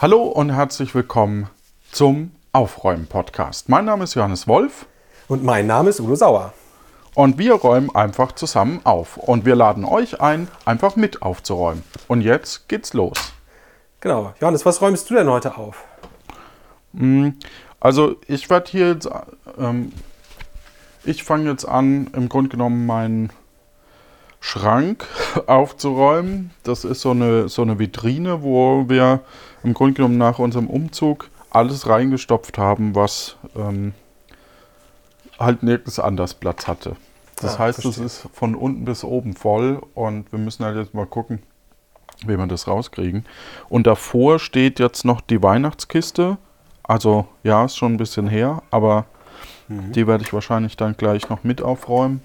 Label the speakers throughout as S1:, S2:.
S1: Hallo und herzlich willkommen zum Aufräumen-Podcast. Mein Name ist Johannes Wolf
S2: Und mein Name ist Udo Sauer.
S1: und wir räumen einfach zusammen auf. Und wir laden euch ein, einfach mit aufzuräumen. Und jetzt geht's los.
S2: Genau. Johannes, was räumst du denn heute auf?
S1: Also ich werde hier jetzt, ähm, ich fange jetzt an, im Grunde genommen meinen Schrank aufzuräumen. Das ist so eine, so eine Vitrine, wo wir im Grunde genommen nach unserem Umzug alles reingestopft haben, was ähm, halt nirgends anders Platz hatte. Das
S2: Ah,
S1: heißt,
S2: verstehe.
S1: es ist von unten bis oben voll und wir müssen halt jetzt mal gucken, wie wir das rauskriegen. Und davor steht jetzt noch die Weihnachtskiste. Also ja, ist schon ein bisschen her, aber
S2: Mhm.
S1: die werde ich wahrscheinlich dann gleich noch mit aufräumen.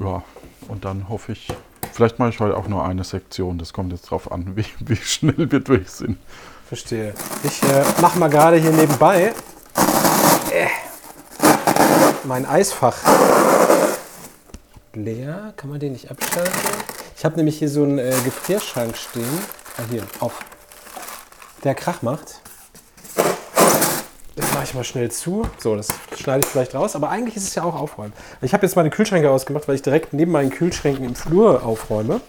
S1: Ja, und dann hoffe ich, vielleicht mache ich heute auch nur eine Sektion. Das kommt jetzt drauf an, wie, wie schnell wir durch sind.
S2: Verstehe. Ich äh, mache mal gerade hier nebenbei äh, mein Eisfach leer. Kann man den nicht abschalten? Ich habe nämlich hier so einen äh, Gefrierschrank stehen. Ah, hier, auf. Der Krach macht. Das mache ich mal schnell zu. So, das schneide ich vielleicht raus. Aber eigentlich ist es ja auch aufräumen. Ich habe jetzt meine Kühlschränke ausgemacht, weil ich direkt neben meinen Kühlschränken im Flur aufräume.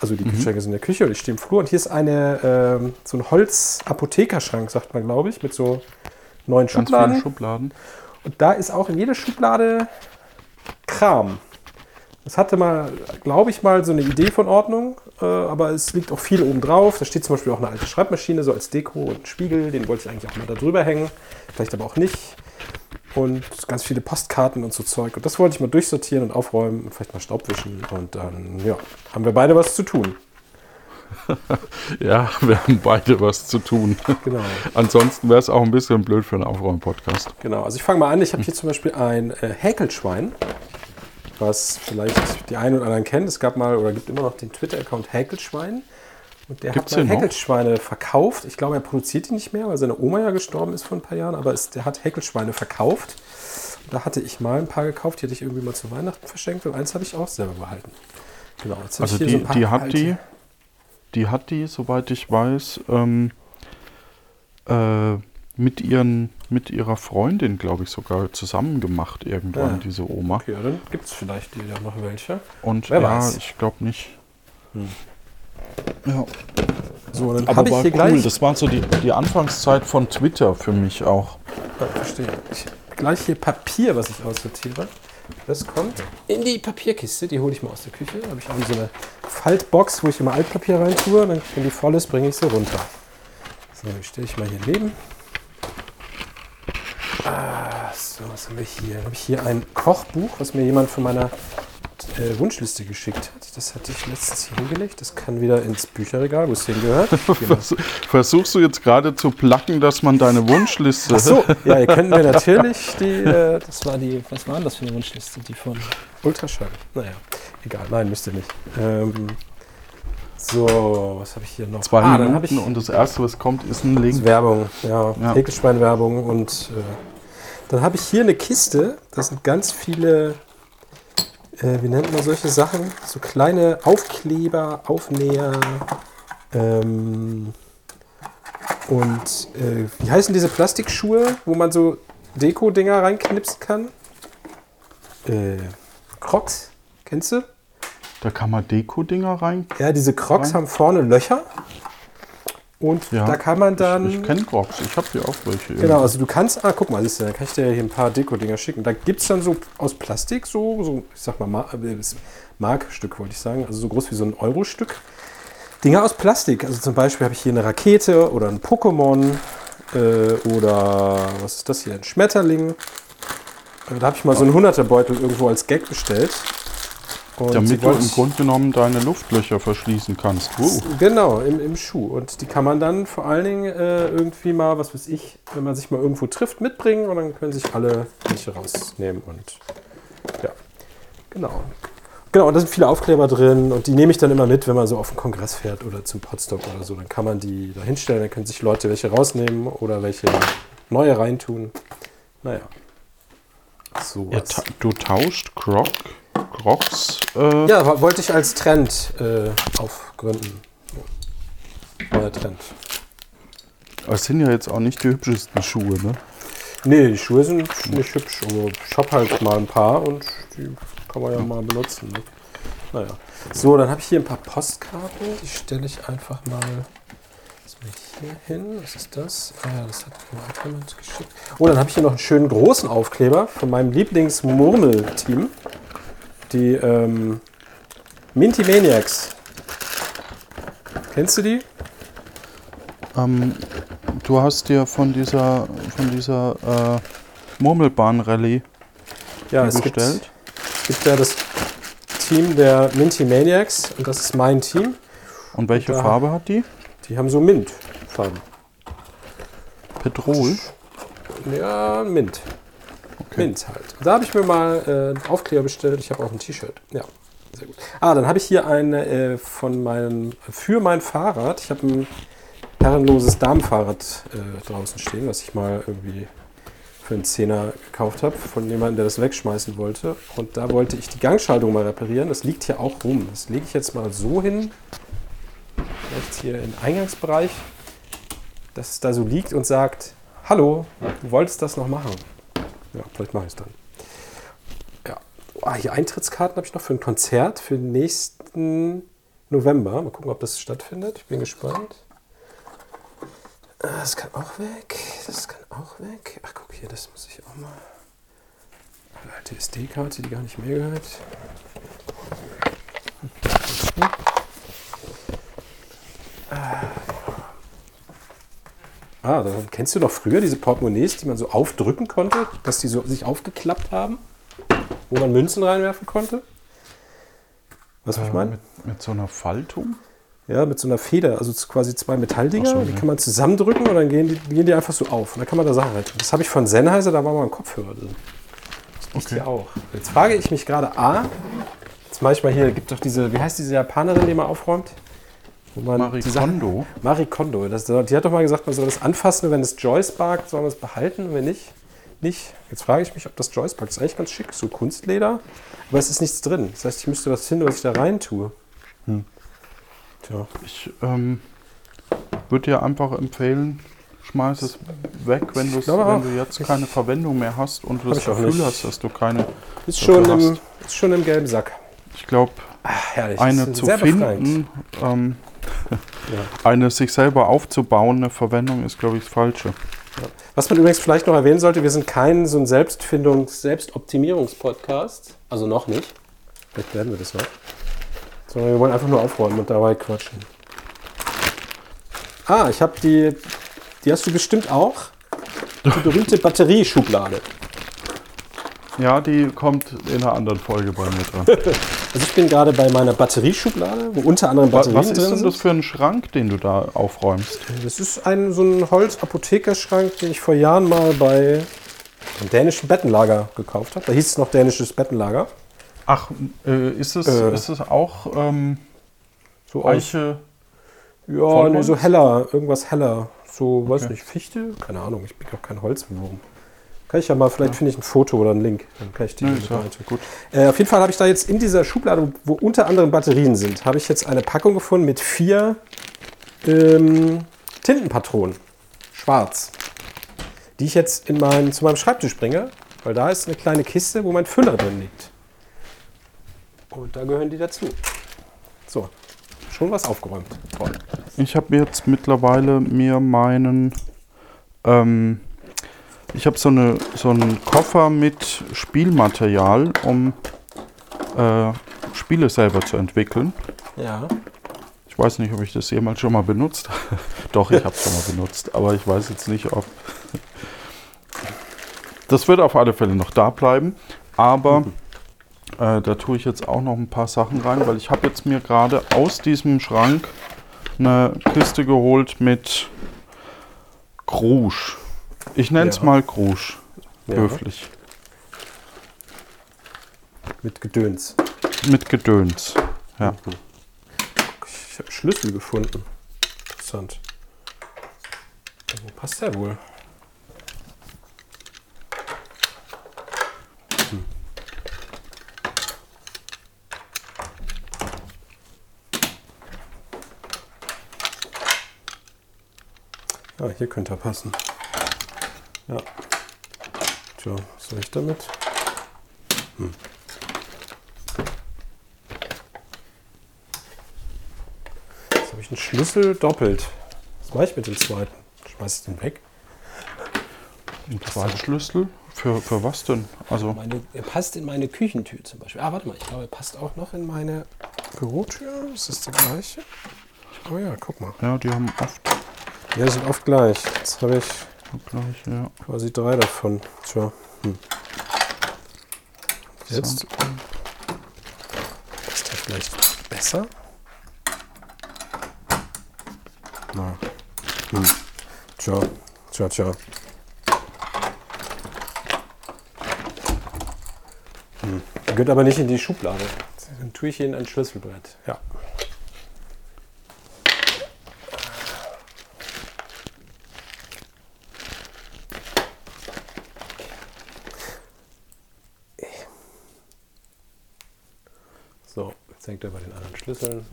S2: Also die Kühlschränke sind in der Küche und ich stehe im Flur. Und hier ist eine, ähm, so ein Holz-Apothekerschrank, sagt man, glaube ich, mit so neun Schubladen.
S1: Schubladen.
S2: Und da ist auch in jeder Schublade Kram. Das hatte mal, glaube ich, mal so eine Idee von Ordnung, äh, aber es liegt auch viel oben drauf. Da steht zum Beispiel auch eine alte Schreibmaschine, so als Deko und ein Spiegel, den wollte ich eigentlich auch mal da drüber hängen, vielleicht aber auch nicht. Und ganz viele Postkarten und so Zeug. Und das wollte ich mal durchsortieren und aufräumen und vielleicht mal Staubwischen. Und dann, ja, haben wir beide was zu tun.
S1: Ja, wir haben beide was zu tun.
S2: Genau.
S1: Ansonsten wäre es auch ein bisschen blöd für einen Aufräumen-Podcast.
S2: Genau, also ich fange mal an. Ich habe hier zum Beispiel ein äh, Häkelschwein, was vielleicht die einen oder anderen kennen. Es gab mal oder gibt immer noch den Twitter-Account Häkelschwein. Und der
S1: Gibt's
S2: hat mal? Häkelschweine verkauft. Ich glaube, er produziert die nicht mehr, weil seine Oma ja gestorben ist vor ein paar Jahren. Aber es, der hat Häkelschweine verkauft. Und da hatte ich mal ein paar gekauft. Die hatte ich irgendwie mal zu Weihnachten verschenkt. Und eins habe ich auch selber behalten. Genau,
S1: Also die,
S2: so
S1: die hat
S2: alte-
S1: die, die hat die, soweit ich weiß, ähm, äh, mit ihren, mit ihrer Freundin, glaube ich, sogar zusammen gemacht irgendwann,
S2: Ah.
S1: diese Oma.
S2: Okay, ja, dann gibt es vielleicht die ja noch welche.
S1: Und
S2: Wer
S1: ja,
S2: weiß. Hm.
S1: ich glaube nicht. Ja.
S2: So, dann
S1: Aber
S2: habe ich
S1: war cool.
S2: gleich.
S1: Das war so die, die Anfangszeit von Twitter für mich auch.
S2: Ja, verstehe. Ich gleich hier Papier, was ich aussortiere. Das kommt in die Papierkiste, die hole ich mal aus der Küche. Da habe ich auch so eine Faltbox, wo ich immer Altpapier rein tue. Dann, wenn die voll ist, bringe ich sie runter. So, die stelle ich mal hier neben. Ah, so, was haben wir hier? Habe ich hier ein Kochbuch, was mir jemand von meiner äh, Wunschliste geschickt hat. Das hatte ich letztens hier hingelegt. Das kann wieder ins Bücherregal, wo es hingehört. Genau.
S1: Vers versuchst du jetzt gerade zu placken, dass man deine Wunschliste.
S2: Ach so, ja, ihr könnt mir natürlich die, äh, das war die, was war das für eine Wunschliste, die von Ultraschall. Naja, egal, nein, müsst ihr nicht. Ähm, so, was habe ich hier noch?
S1: Zwei
S2: Ah, dann habe ich
S1: Minuten und das erste, was kommt, ist ein Link.
S2: Werbung, ja,
S1: Ja.
S2: Häkelschwein-Werbung und äh, dann habe ich hier eine Kiste, da sind ganz viele, äh, wie nennt man solche Sachen? So kleine Aufkleber, Aufnäher ähm, und äh, wie heißen diese Plastikschuhe, wo man so Deko-Dinger reinknipsen kann? Äh, Crocs, kennst du?
S1: Da kann man Deko-Dinger rein.
S2: Ja, diese Crocs
S1: Rein.
S2: haben vorne Löcher und
S1: Ja,
S2: da kann man dann...
S1: Ich, ich kenne Crocs, ich habe hier auch welche.
S2: Genau, also du kannst, ah, guck mal, siehst du, da kann ich dir hier ein paar Deko-Dinger schicken. Da gibt es dann so aus Plastik, so, so ich sag mal, Mar äh, Markstück wollte ich sagen, also so groß wie so ein Euro-Stück. Dinger aus Plastik, also zum Beispiel habe ich hier eine Rakete oder ein Pokémon äh, oder was ist das hier, ein Schmetterling. Äh, Da habe ich mal so einen 100er-Beutel irgendwo als Gag bestellt. Und
S1: Damit du im Grunde genommen deine Luftlöcher verschließen kannst. Wow.
S2: Genau, im, im Schuh. Und die kann man dann vor allen Dingen äh, irgendwie mal, was weiß ich, wenn man sich mal irgendwo trifft, mitbringen und dann können sich alle welche rausnehmen. Und ja, genau. Genau, und da sind viele Aufkleber drin und die nehme ich dann immer mit, wenn man so auf den Kongress fährt oder zum Podstock oder so. Dann kann man die da hinstellen, dann können sich Leute welche rausnehmen oder welche neue reintun. Naja. So
S1: Ja, ta du tauscht Croc, Crocs. Äh,
S2: Ja, wollte ich als Trend äh, aufgründen. Neuer Trend.
S1: Aber es sind ja jetzt auch nicht die hübschesten Schuhe, ne?
S2: Nee, die Schuhe sind nicht hübsch, aber ich habe halt mal ein paar und die kann man ja mal benutzen. Ne? Naja. So, dann habe ich hier ein paar Postkarten. Die stelle ich einfach mal das hier hin. Was ist das? Ah ja, das hat mir auch jemand geschickt. Oh, dann habe ich hier noch einen schönen großen Aufkleber von meinem Lieblingsmurmel-Team. Die ähm, Minty Maniacs. Kennst du die?
S1: Ähm, du hast dir von dieser, von dieser äh, Murmelbahn-Rallye
S2: Ja, es gibt,
S1: bestellt.
S2: es gibt ja das Team der Minty Maniacs und das ist mein Team.
S1: Und welche
S2: Da-
S1: Farbe hat die?
S2: Die haben so Mint-Farben.
S1: Petrol.
S2: Ja, Mint. Mint halt. Da habe ich mir mal äh, einen Aufkleber bestellt. Ich habe auch ein T-Shirt. Ja, sehr gut. Ah, dann habe ich hier eine äh, von meinem, für mein Fahrrad. Ich habe ein herrenloses Damenfahrrad äh, draußen stehen, was ich mal irgendwie für einen Zehner gekauft habe, von jemandem, der das wegschmeißen wollte. Und da wollte ich die Gangschaltung mal reparieren. Das liegt hier auch rum. Das lege ich jetzt mal so hin, vielleicht hier im Eingangsbereich, dass es da so liegt und sagt, hallo, du wolltest das noch machen. Ja, vielleicht mache ich es dann. Ja. Ah, hier Eintrittskarten habe ich noch für ein Konzert für den nächsten November. Mal gucken, ob das stattfindet. Ich bin gespannt. Ah, Das kann auch weg. Das kann auch weg. Ach, guck hier, das muss ich auch mal. Eine alte SD-Karte, die gar nicht mehr gehört. Ah, da kennst du doch früher diese Portemonnaies, die man so aufdrücken konnte, dass die so sich aufgeklappt haben, wo man Münzen reinwerfen konnte? Was ich
S1: Äh,
S2: meine?
S1: mit, mit so einer Faltung?
S2: Ja, mit so einer Feder, also quasi zwei Metalldinger,
S1: so,
S2: die
S1: ja.
S2: kann man zusammendrücken und dann gehen die, gehen die einfach so auf. Und dann kann man da Sachen rein. Das habe ich von Sennheiser, da war mal ein Kopfhörer drin. Das
S1: Okay.
S2: hier auch. Jetzt frage ich mich gerade A, jetzt mache ich mal hier, gibt doch diese, wie heißt diese Japanerin, die man aufräumt? Wo man
S1: Marie Kondo?
S2: Marie Kondo. Das, die hat doch mal gesagt, man soll das anfassen, wenn es Joyce barkt, soll man es behalten und wenn nicht, nicht. Jetzt frage ich mich, ob das Joyce barkt. Das ist eigentlich ganz schick, so Kunstleder, aber es ist nichts drin. Das heißt, ich müsste was finden, was ich da rein tue.
S1: Hm.
S2: Tja.
S1: Ich ähm, würde dir einfach empfehlen, schmeiß es weg, wenn, wenn du jetzt keine Verwendung mehr hast und du das Gefühl hast, dass du keine.
S2: Ist schon, im, ist schon im gelben Sack.
S1: Ich glaube, eine zu finden, ähm,
S2: Ja.
S1: eine sich selber aufzubauen, eine Verwendung ist, glaube ich, das Falsche.
S2: Was man übrigens vielleicht noch erwähnen sollte, wir sind kein so ein Selbstfindungs-, Selbstoptimierungs-Podcast. Also noch nicht. Vielleicht werden wir das noch. Sondern wir wollen einfach nur aufräumen und dabei quatschen. Ah, ich habe die, die hast du bestimmt auch. Die berühmte Batterieschublade.
S1: Ja, die kommt in einer anderen Folge bei mir dran.
S2: Also ich bin gerade bei meiner Batterieschublade, wo unter anderem Batterien
S1: Was ist
S2: drin
S1: denn das für ein Schrank, den du da aufräumst?
S2: Das ist ein, so ein Holz-Apothekerschrank, den ich vor Jahren mal bei einem dänischen Bettenlager gekauft habe. Da hieß es noch dänisches Bettenlager.
S1: Ach, äh, ist, es,
S2: Äh.
S1: ist es auch ähm,
S2: So
S1: Eiche?
S2: ja, nee, so heller, irgendwas heller. So, weiß
S1: Okay.
S2: nicht, Fichte? Keine Ahnung, ich bin auch kein Holzwurm. Kann ich ja mal, vielleicht finde ich ein Foto oder einen Link. Dann kann ich die
S1: ja
S2: reintun.
S1: gut.
S2: Äh, auf jeden Fall habe ich da jetzt in dieser Schublade, wo unter anderem Batterien sind, habe ich jetzt eine Packung gefunden mit vier ähm, Tintenpatronen. Schwarz. Die ich jetzt in mein, zu meinem Schreibtisch bringe, weil da ist eine kleine Kiste, wo mein Füller drin liegt. Und da gehören die dazu. So, schon was aufgeräumt. Toll.
S1: Ich habe jetzt mittlerweile mir meinen, ähm, ich habe so, eine, so einen Koffer mit Spielmaterial, um äh, Spiele selber zu entwickeln.
S2: Ja.
S1: Ich weiß nicht, ob ich das jemals schon mal benutzt habe. Doch, ich habe es schon mal benutzt, aber ich weiß jetzt nicht, ob. Das wird auf alle Fälle noch da bleiben, aber äh, da tue ich jetzt auch noch ein paar Sachen rein, weil ich habe jetzt mir gerade aus diesem Schrank eine Kiste geholt mit Krusch. Ich nenne es
S2: Ja.
S1: mal Krusch,
S2: ja.
S1: höflich.
S2: Mit Gedöns.
S1: Mit Gedöns. Ja.
S2: Ich habe Schlüssel gefunden. Interessant. Wo passt der wohl? Hm. Ah, hier könnte er passen. Ja. Tja, was soll ich damit? Hm. Jetzt habe ich einen Schlüssel doppelt. Was mache ich mit dem zweiten? Schmeiß ich den weg?
S1: Ein zweiter Schlüssel? Für, für was denn? Also,
S2: Meine, er passt in meine Küchentür zum Beispiel. Ah, warte mal, ich glaube, er passt auch noch in meine Bürotür. Ist das der gleiche? Oh ja, guck mal.
S1: ja, die haben oft
S2: Ja, die sind oft gleich. Jetzt habe ich
S1: gleich, ja.
S2: quasi drei davon. Tja. Hm. Jetzt ist der vielleicht besser? Na. Hm. Tja, tja, tja. Hm. Gehört aber nicht in die Schublade. Dann tue ich ihn in ein Schlüsselbrett. Ja. So, jetzt hängt er bei den anderen Schlüsseln.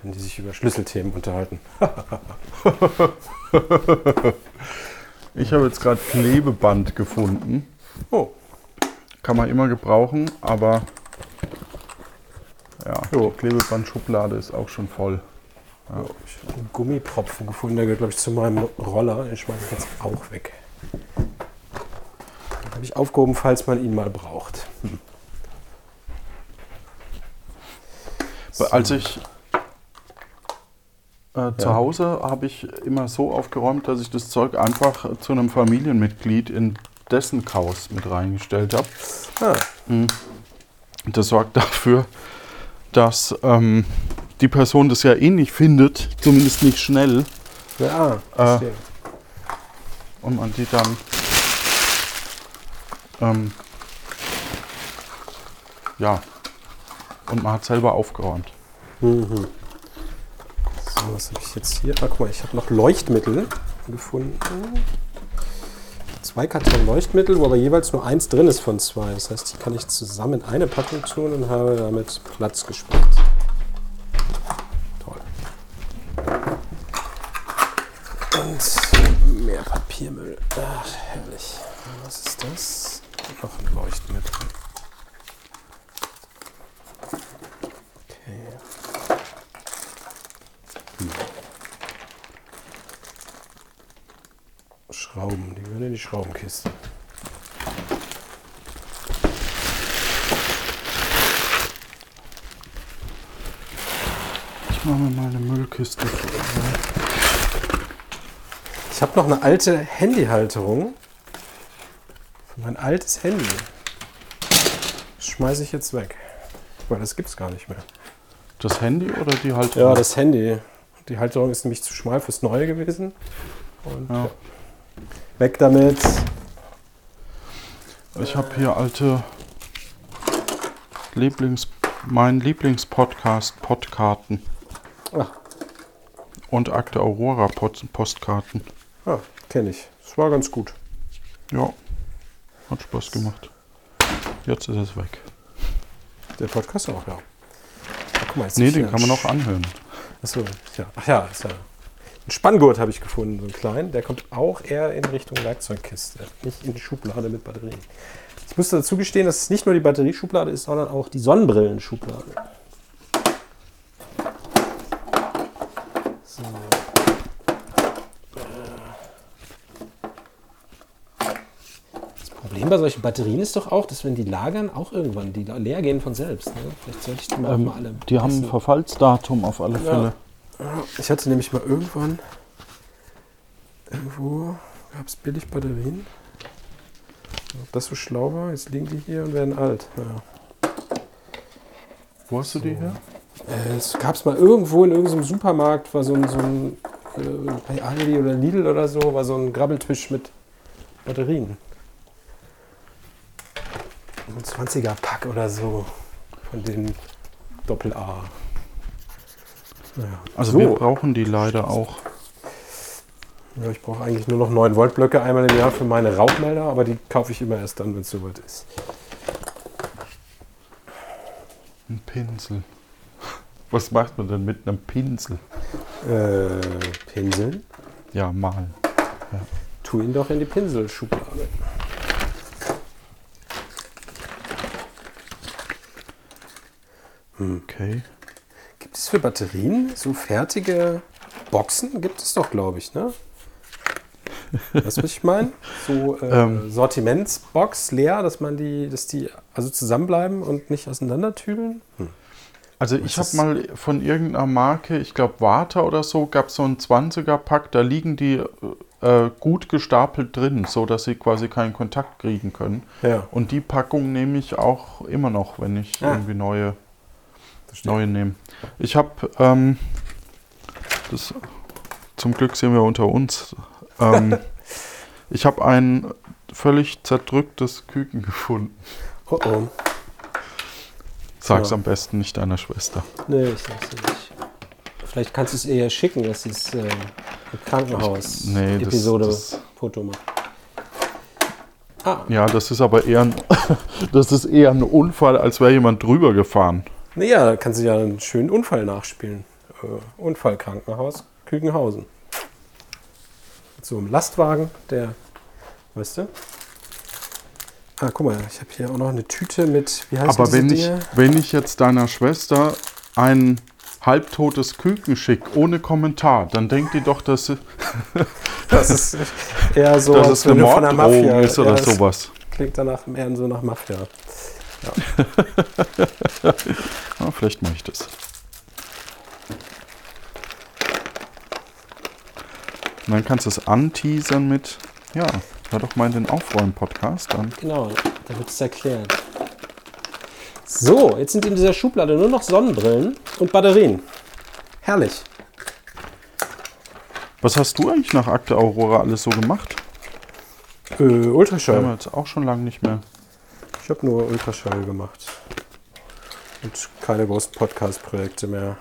S2: Können die sich über Schlüsselthemen unterhalten?
S1: Ich habe jetzt gerade Klebeband gefunden.
S2: Oh,
S1: Kann man immer gebrauchen, aber ja,
S2: Jo.
S1: die Klebebandschublade ist auch schon voll.
S2: oh, ich habe einen Gummipropfen gefunden, der gehört, glaube ich, zu meinem Roller. Den schmeiße ich jetzt auch weg. Den habe ich aufgehoben, falls man ihn mal braucht.
S1: Als ich äh, zu
S2: Ja.
S1: Hause habe ich immer so aufgeräumt, dass ich das Zeug einfach zu einem Familienmitglied in dessen Chaos mit reingestellt habe.
S2: Ah,
S1: Das sorgt dafür, dass ähm, die Person das ja eh nicht findet, zumindest nicht schnell,
S2: ja, verstehe.
S1: und man die dann ähm, ja und man hat selber aufgeräumt.
S2: Mhm. So, was habe ich jetzt hier? Ah, guck mal, ich habe noch Leuchtmittel gefunden. Zwei Karton Leuchtmittel, wo aber jeweils nur eins drin ist von zwei. Das heißt, die kann ich zusammen in eine Packung tun und habe damit Platz gespart. Toll. Und mehr Papiermüll. Ach, herrlich. Was ist das? Noch ein Leuchtmittel. Okay. Schrauben, die gehören in die Schraubenkiste.
S1: Ich mache mir mal eine Müllkiste.
S2: Ich habe noch eine alte Handyhalterung. Mein altes Handy. Das schmeiße ich jetzt weg. Weil das gibt es gar nicht mehr.
S1: Das Handy oder die Halterung?
S2: Ja, das Handy. Die Halterung ist nämlich zu schmal fürs Neue gewesen. Und
S1: Ja.
S2: weg damit.
S1: Ich habe hier alte Lieblings, mein Lieblingspodcast Podkarten
S2: Ach,
S1: und Akte Aurora Postkarten.
S2: Ah, kenne ich. Das war ganz gut.
S1: Ja, hat Spaß gemacht. Jetzt ist es weg.
S2: Der Podcast auch, ja. Ach, guck mal, jetzt
S1: Nee, den kann man noch anhören.
S2: Achso, ja. Ach ja, ist ja. Ein Spanngurt habe ich gefunden, so einen kleinen. Der kommt auch eher in Richtung Werkzeugkiste, nicht in die Schublade mit Batterien. Ich muss dazu gestehen, dass es nicht nur die Batterieschublade ist, sondern auch die Sonnenbrillenschublade. Problem bei solchen Batterien ist doch auch, dass wenn die lagern, auch irgendwann die leer gehen von selbst. Ne? Vielleicht sollte ich die mal,
S1: Ähm,
S2: mal alle.
S1: die haben ein. Verfallsdatum auf alle
S2: Ja.
S1: Fälle.
S2: Ich hatte nämlich mal irgendwann irgendwo gab es billig Batterien. Ob das so schlau war, jetzt liegen die hier und werden alt. Ja.
S1: Wo hast du die her?
S2: Äh, Es gab es mal irgendwo in irgendeinem Supermarkt, war so ein, so ein äh, bei Aldi oder Lidl oder so, war so ein Grabbeltisch mit Batterien. Ein 20er Pack oder so von den Doppel A. Naja.
S1: Also
S2: so.
S1: wir brauchen die leider auch.
S2: Ja, ich brauche eigentlich nur noch 9 Volt Blöcke einmal im Jahr für meine Rauchmelder, aber die kaufe ich immer erst dann, wenn es soweit ist.
S1: Ein Pinsel. Was macht man denn mit einem Pinsel?
S2: Äh, Pinseln.
S1: Ja, mal.
S2: Tu ihn doch in die Pinselschublade.
S1: Okay.
S2: Gibt es für Batterien so fertige Boxen? Gibt es doch, glaube ich, ne? Weißt du, was ich meine? So äh,
S1: Ähm.
S2: Sortimentsbox leer, dass man die, dass die also zusammenbleiben und nicht auseinandertüdeln.
S1: Also
S2: Was
S1: ich habe mal von irgendeiner Marke, ich glaube Warta oder so, gab es so einen 20er-Pack, da liegen die äh, gut gestapelt drin, so dass sie quasi keinen Kontakt kriegen können.
S2: Ja.
S1: Und die Packung nehme ich auch immer noch, wenn ich
S2: Ah.
S1: irgendwie neue,
S2: Verstehe.
S1: neue nehme. Ich habe, ähm, das, zum Glück sind wir unter uns, ähm, ich habe ein völlig zerdrücktes Küken gefunden.
S2: Oh oh.
S1: Sag's
S2: Ja.
S1: am besten nicht deiner Schwester.
S2: Nee, ich sag's dir nicht. Vielleicht kannst du es eher schicken, dass sie es äh, im
S1: Nee, das-
S2: Krankenhaus-Episode
S1: das-
S2: Foto macht. Ah,
S1: Ja, das ist aber eher ein, das ist eher ein Unfall, als wäre jemand drüber gefahren.
S2: Naja, da kannst du ja einen schönen Unfall nachspielen. Äh, Unfallkrankenhaus, Kükenhausen. Mit so einem Lastwagen, der, weißt du? Ah, guck mal, ich habe hier auch noch eine Tüte mit, wie heißt
S1: Aber
S2: diese
S1: wenn ich,
S2: Dinge?
S1: wenn ich jetzt deiner Schwester ein halbtotes Küken schicke, ohne Kommentar, dann denkt die doch, dass,
S2: Das ist eher so,
S1: dass es eine Morddrohung
S2: Mafia-
S1: ist oder
S2: ja, das
S1: sowas.
S2: Klingt danach eher so nach Mafia.
S1: Ja, vielleicht mache ich das. Und dann kannst du es anteasern mit, ja, hör doch mal in den Aufräumen-Podcast an.
S2: Genau, da wird es erklärt. So, jetzt sind in dieser Schublade nur noch Sonnenbrillen und Batterien. Herrlich.
S1: Was hast du eigentlich nach Akte Aurora alles so gemacht?
S2: Äh,
S1: Das haben wir
S2: Ultraschall.
S1: jetzt auch schon lange nicht mehr.
S2: Ich habe nur Ultraschall gemacht. Und keine großen Podcast-Projekte mehr.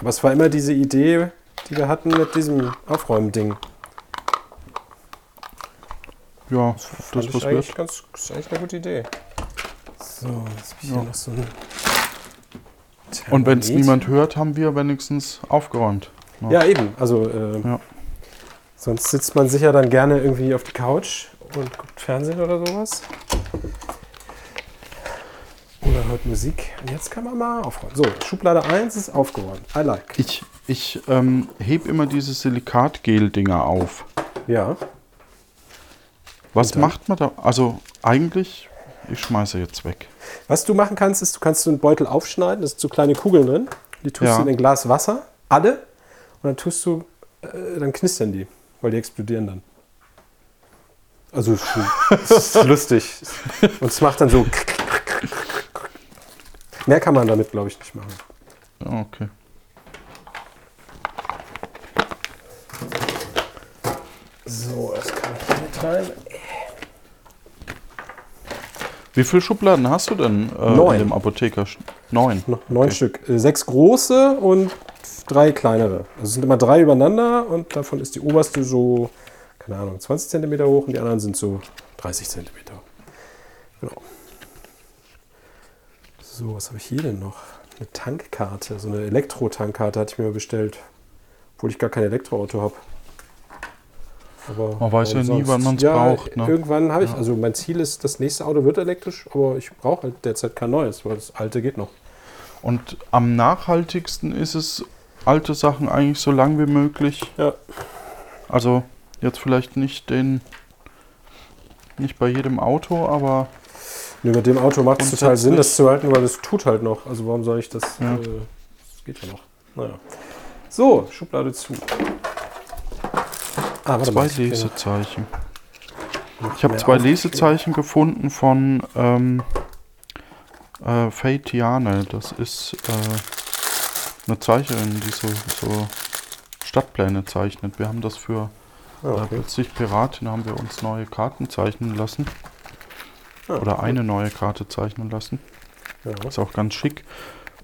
S2: Aber es war immer diese Idee, die wir hatten mit diesem Aufräumding.
S1: Ja, das
S2: ich
S1: was
S2: eigentlich ganz, das ist eigentlich eine gute Idee. So, jetzt habe ich
S1: Ja.
S2: hier noch so ein.
S1: Und wenn es niemand hört, haben wir wenigstens aufgeräumt.
S2: Ja, eben. Also, äh,
S1: Ja.
S2: sonst sitzt man sicher dann gerne irgendwie auf die Couch und guckt Fernsehen oder sowas. Oder hört Musik. Und jetzt kann man mal aufräumen. So, Schublade 1 ist aufgeräumt. I like.
S1: Ich, ich ähm, heb immer diese Silikatgel-Dinger auf.
S2: Ja.
S1: Was macht man da? Also eigentlich, ich schmeiße jetzt weg.
S2: Was du machen kannst, ist, du kannst so einen Beutel aufschneiden. Da sind so kleine Kugeln drin. Die tust
S1: Ja.
S2: du in ein Glas Wasser. Alle. Und dann tust du, äh, dann knistern die, weil die explodieren dann. Also, es ist- lustig. Und es macht dann so. Mehr kann man damit, glaube ich, nicht machen.
S1: Ja, okay.
S2: So, das kann ich hier mit rein.
S1: Wie viele Schubladen hast du denn äh,
S2: Neun.
S1: in dem Apotheker? Neun.
S2: Noch neun
S1: Okay.
S2: Stück. Äh, Sechs große und drei kleinere. Also es sind immer drei übereinander und davon ist die oberste so, keine Ahnung, 20 cm hoch und die anderen sind so 30 cm. Genau. So, was habe ich hier denn noch? Eine Tankkarte, so eine Elektro-Tankkarte hatte ich mir bestellt, obwohl ich gar kein Elektroauto habe. Aber
S1: Man weiß ja nie,
S2: sonst?
S1: wann man's
S2: ja,
S1: braucht, ne?
S2: Irgendwann habe ich,
S1: Ja.
S2: also mein Ziel ist, das nächste Auto wird elektrisch, aber ich brauche halt derzeit kein neues, weil das alte geht noch.
S1: Und am nachhaltigsten ist es, alte Sachen eigentlich so lang wie möglich.
S2: Ja.
S1: Also jetzt vielleicht nicht den, nicht bei jedem Auto, aber
S2: Nee, mit dem Auto macht es total Sinn, das zu halten, weil es tut halt noch. Also warum soll ich das?
S1: Ja.
S2: Äh, das geht ja noch. Naja. So, Schublade zu. Ah, warte
S1: zwei Lesezeichen. Ich habe zwei. Lesezeichen gefunden von ähm, äh, Faye Tiane. Das ist äh, eine Zeichnerin, die so, so Stadtpläne zeichnet. Wir haben das für Äh,
S2: okay.
S1: plötzlich Piratin haben wir uns neue Karten zeichnen lassen.
S2: Ah,
S1: Oder eine neue Karte zeichnen lassen.
S2: Ja.
S1: Ist auch ganz schick.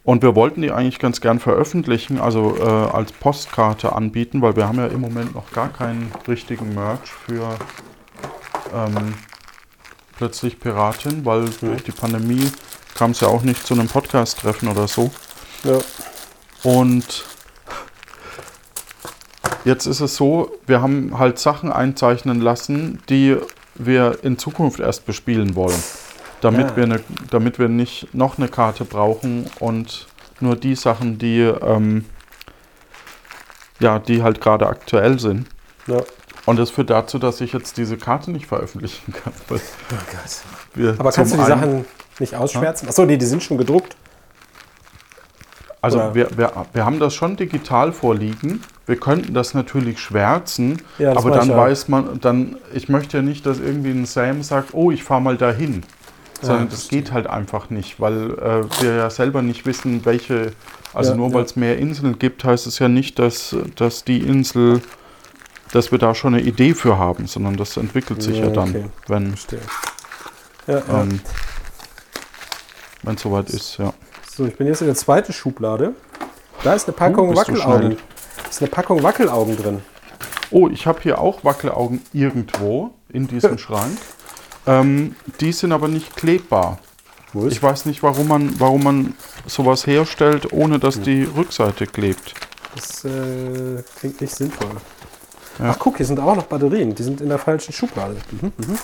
S1: Und wir wollten die eigentlich ganz gern veröffentlichen, also äh, als Postkarte anbieten, weil wir haben ja im Moment noch gar keinen richtigen Merch für ähm, plötzlich Piratin, weil durch die Pandemie kam es ja auch nicht zu einem Podcast-Treffen oder so.
S2: Ja.
S1: Und Jetzt ist es so, wir haben halt Sachen einzeichnen lassen, die wir in Zukunft erst bespielen wollen. Damit,
S2: Ja.
S1: wir, ne, damit wir nicht noch eine Karte brauchen und nur die Sachen, die, ähm, ja, die halt gerade aktuell sind.
S2: Ja.
S1: Und das führt dazu, dass ich jetzt diese Karte nicht veröffentlichen kann.
S2: Oh Gott. Aber kannst du die Sachen nicht ausschwärzen? Achso, nee, die sind schon gedruckt.
S1: Also wir, wir, wir haben das schon digital vorliegen. Wir könnten das natürlich schwärzen,
S2: Ja, das
S1: aber dann weiß man, dann, ich möchte ja nicht, dass irgendwie ein Sam sagt, oh, ich fahre mal dahin. Sondern das
S2: verstehe.
S1: geht halt einfach nicht, weil äh, wir ja selber nicht wissen, welche, also
S2: Ja,
S1: nur
S2: ja.
S1: weil es mehr Inseln gibt, heißt es ja nicht, dass, dass die Insel, dass wir da schon eine Idee für haben, sondern das entwickelt sich ja,
S2: Ja,
S1: dann,
S2: okay.
S1: wenn.
S2: Ja, ja.
S1: ähm, wenn es soweit ist, ja.
S2: So, ich bin jetzt in der zweiten Schublade. Da ist eine Packung
S1: Oh,
S2: Wackelaugen. ist eine Packung Wackelaugen drin.
S1: Oh, ich habe hier auch Wackelaugen irgendwo in diesem Schrank. Ähm, die sind aber nicht klebbar.
S2: Wo
S1: Ich weiß nicht, warum man, warum man sowas herstellt, ohne dass die Rückseite klebt.
S2: Das äh, klingt nicht sinnvoll.
S1: Ja.
S2: Ach guck, hier sind auch noch Batterien. Die sind in der falschen Schublade. Mhm, mhm.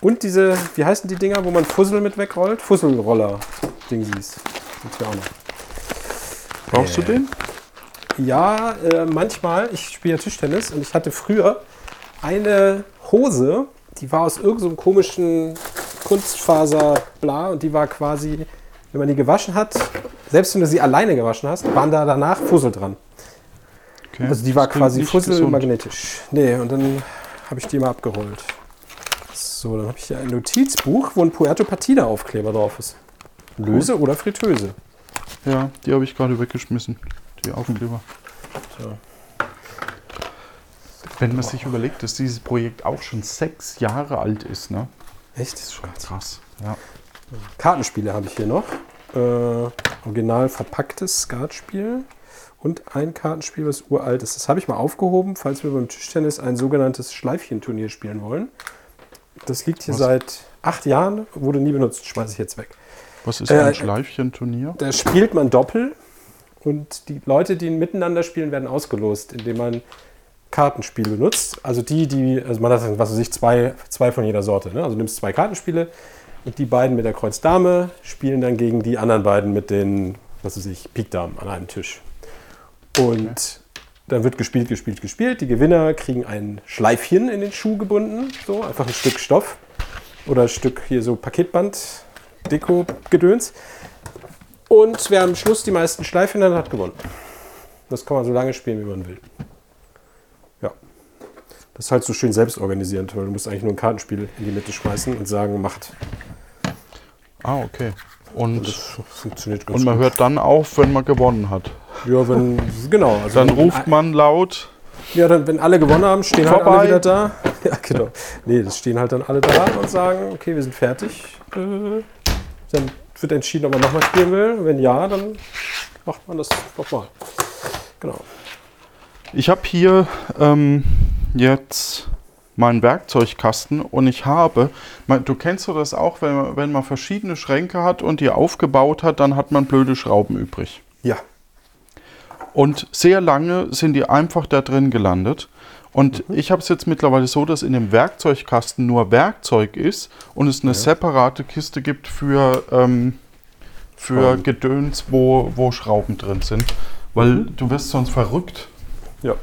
S2: Und diese, wie heißen die Dinger, wo man Fussel mit wegrollt? Fusselroller-Dingsies. Sind hier auch noch.
S1: Brauchst du den?
S2: Ja, äh, manchmal. Ich spiele ja Tischtennis und ich hatte früher eine Hose, die war aus irgendeinem komischen Kunstfaser bla und die war quasi, wenn man die gewaschen hat, selbst wenn du sie alleine gewaschen hast, waren da danach Fussel dran.
S1: Okay.
S2: Also die war
S1: Das
S2: quasi
S1: nicht gesund.
S2: fusselmagnetisch. Nee, und dann habe ich die mal abgerollt. So, dann habe ich hier ein Notizbuch, wo ein Puerto Partida Aufkleber drauf ist. Löse oder Fritteuse.
S1: Ja, die habe ich gerade weggeschmissen. Die Aufkleber.
S2: So.
S1: Wenn man sich überlegt, dass dieses Projekt auch schon sechs Jahre alt ist, ne?
S2: Echt? Das ist schon
S1: Krass. Ja.
S2: Kartenspiele habe ich hier noch. Äh, original verpacktes Skatspiel und ein Kartenspiel, was uralt ist. Das habe ich mal aufgehoben, falls wir beim Tischtennis ein sogenanntes Schleifchenturnier spielen wollen. Das liegt hier
S1: Was?
S2: seit acht Jahren, wurde nie benutzt, schmeiße ich jetzt weg.
S1: Was ist
S2: Äh,
S1: ein Schleifchenturnier?
S2: Da spielt man Doppel und die Leute, die miteinander spielen, werden ausgelost, indem man Kartenspiele benutzt. Also die, die, also man hat, was weiß ich, zwei, zwei von jeder Sorte. Ne? Also du nimmst zwei Kartenspiele und die beiden mit der Kreuz Dame spielen dann gegen die anderen beiden mit den, was weiß ich, Pik Damen an einem Tisch. Und dann wird gespielt, gespielt, gespielt. Die Gewinner kriegen ein Schleifchen in den Schuh gebunden, so einfach ein Stück Stoff oder ein Stück hier so Paketband, Deko-Gedöns. Und wer am Schluss die meisten Schleifchen hat, hat gewonnen. Das kann man so lange spielen, wie man will. Ja. Das ist halt so schön selbstorganisierend, weil du musst eigentlich nur ein Kartenspiel in die Mitte schmeißen und sagen, macht.
S1: Ah, okay.
S2: Und
S1: Und,
S2: das funktioniert ganz
S1: und man
S2: gut.
S1: hört dann auf, wenn man gewonnen hat.
S2: Ja, wenn, genau. Also
S1: Dann ruft man laut,
S2: Ja, dann, wenn alle gewonnen haben, stehen halt
S1: Vorbei.
S2: alle wieder da. Ja, genau. Nee, das stehen halt dann alle da und sagen, okay, wir sind fertig. Äh, Dann wird entschieden, ob man nochmal spielen will. Wenn ja, dann macht man das nochmal. Genau.
S1: Ich habe hier ähm, jetzt meinen Werkzeugkasten und ich habe, man, du kennst doch das auch, wenn man, wenn man verschiedene Schränke hat und die aufgebaut hat, dann hat man blöde Schrauben übrig.
S2: Ja.
S1: Und sehr lange sind die einfach da drin gelandet. Und ich habe es jetzt mittlerweile so, dass in dem Werkzeugkasten nur Werkzeug ist und es eine separate Kiste gibt für, ähm, für
S2: Schrauben.
S1: Gedöns, wo, wo Schrauben drin sind. Weil du wirst sonst verrückt.
S2: Ja.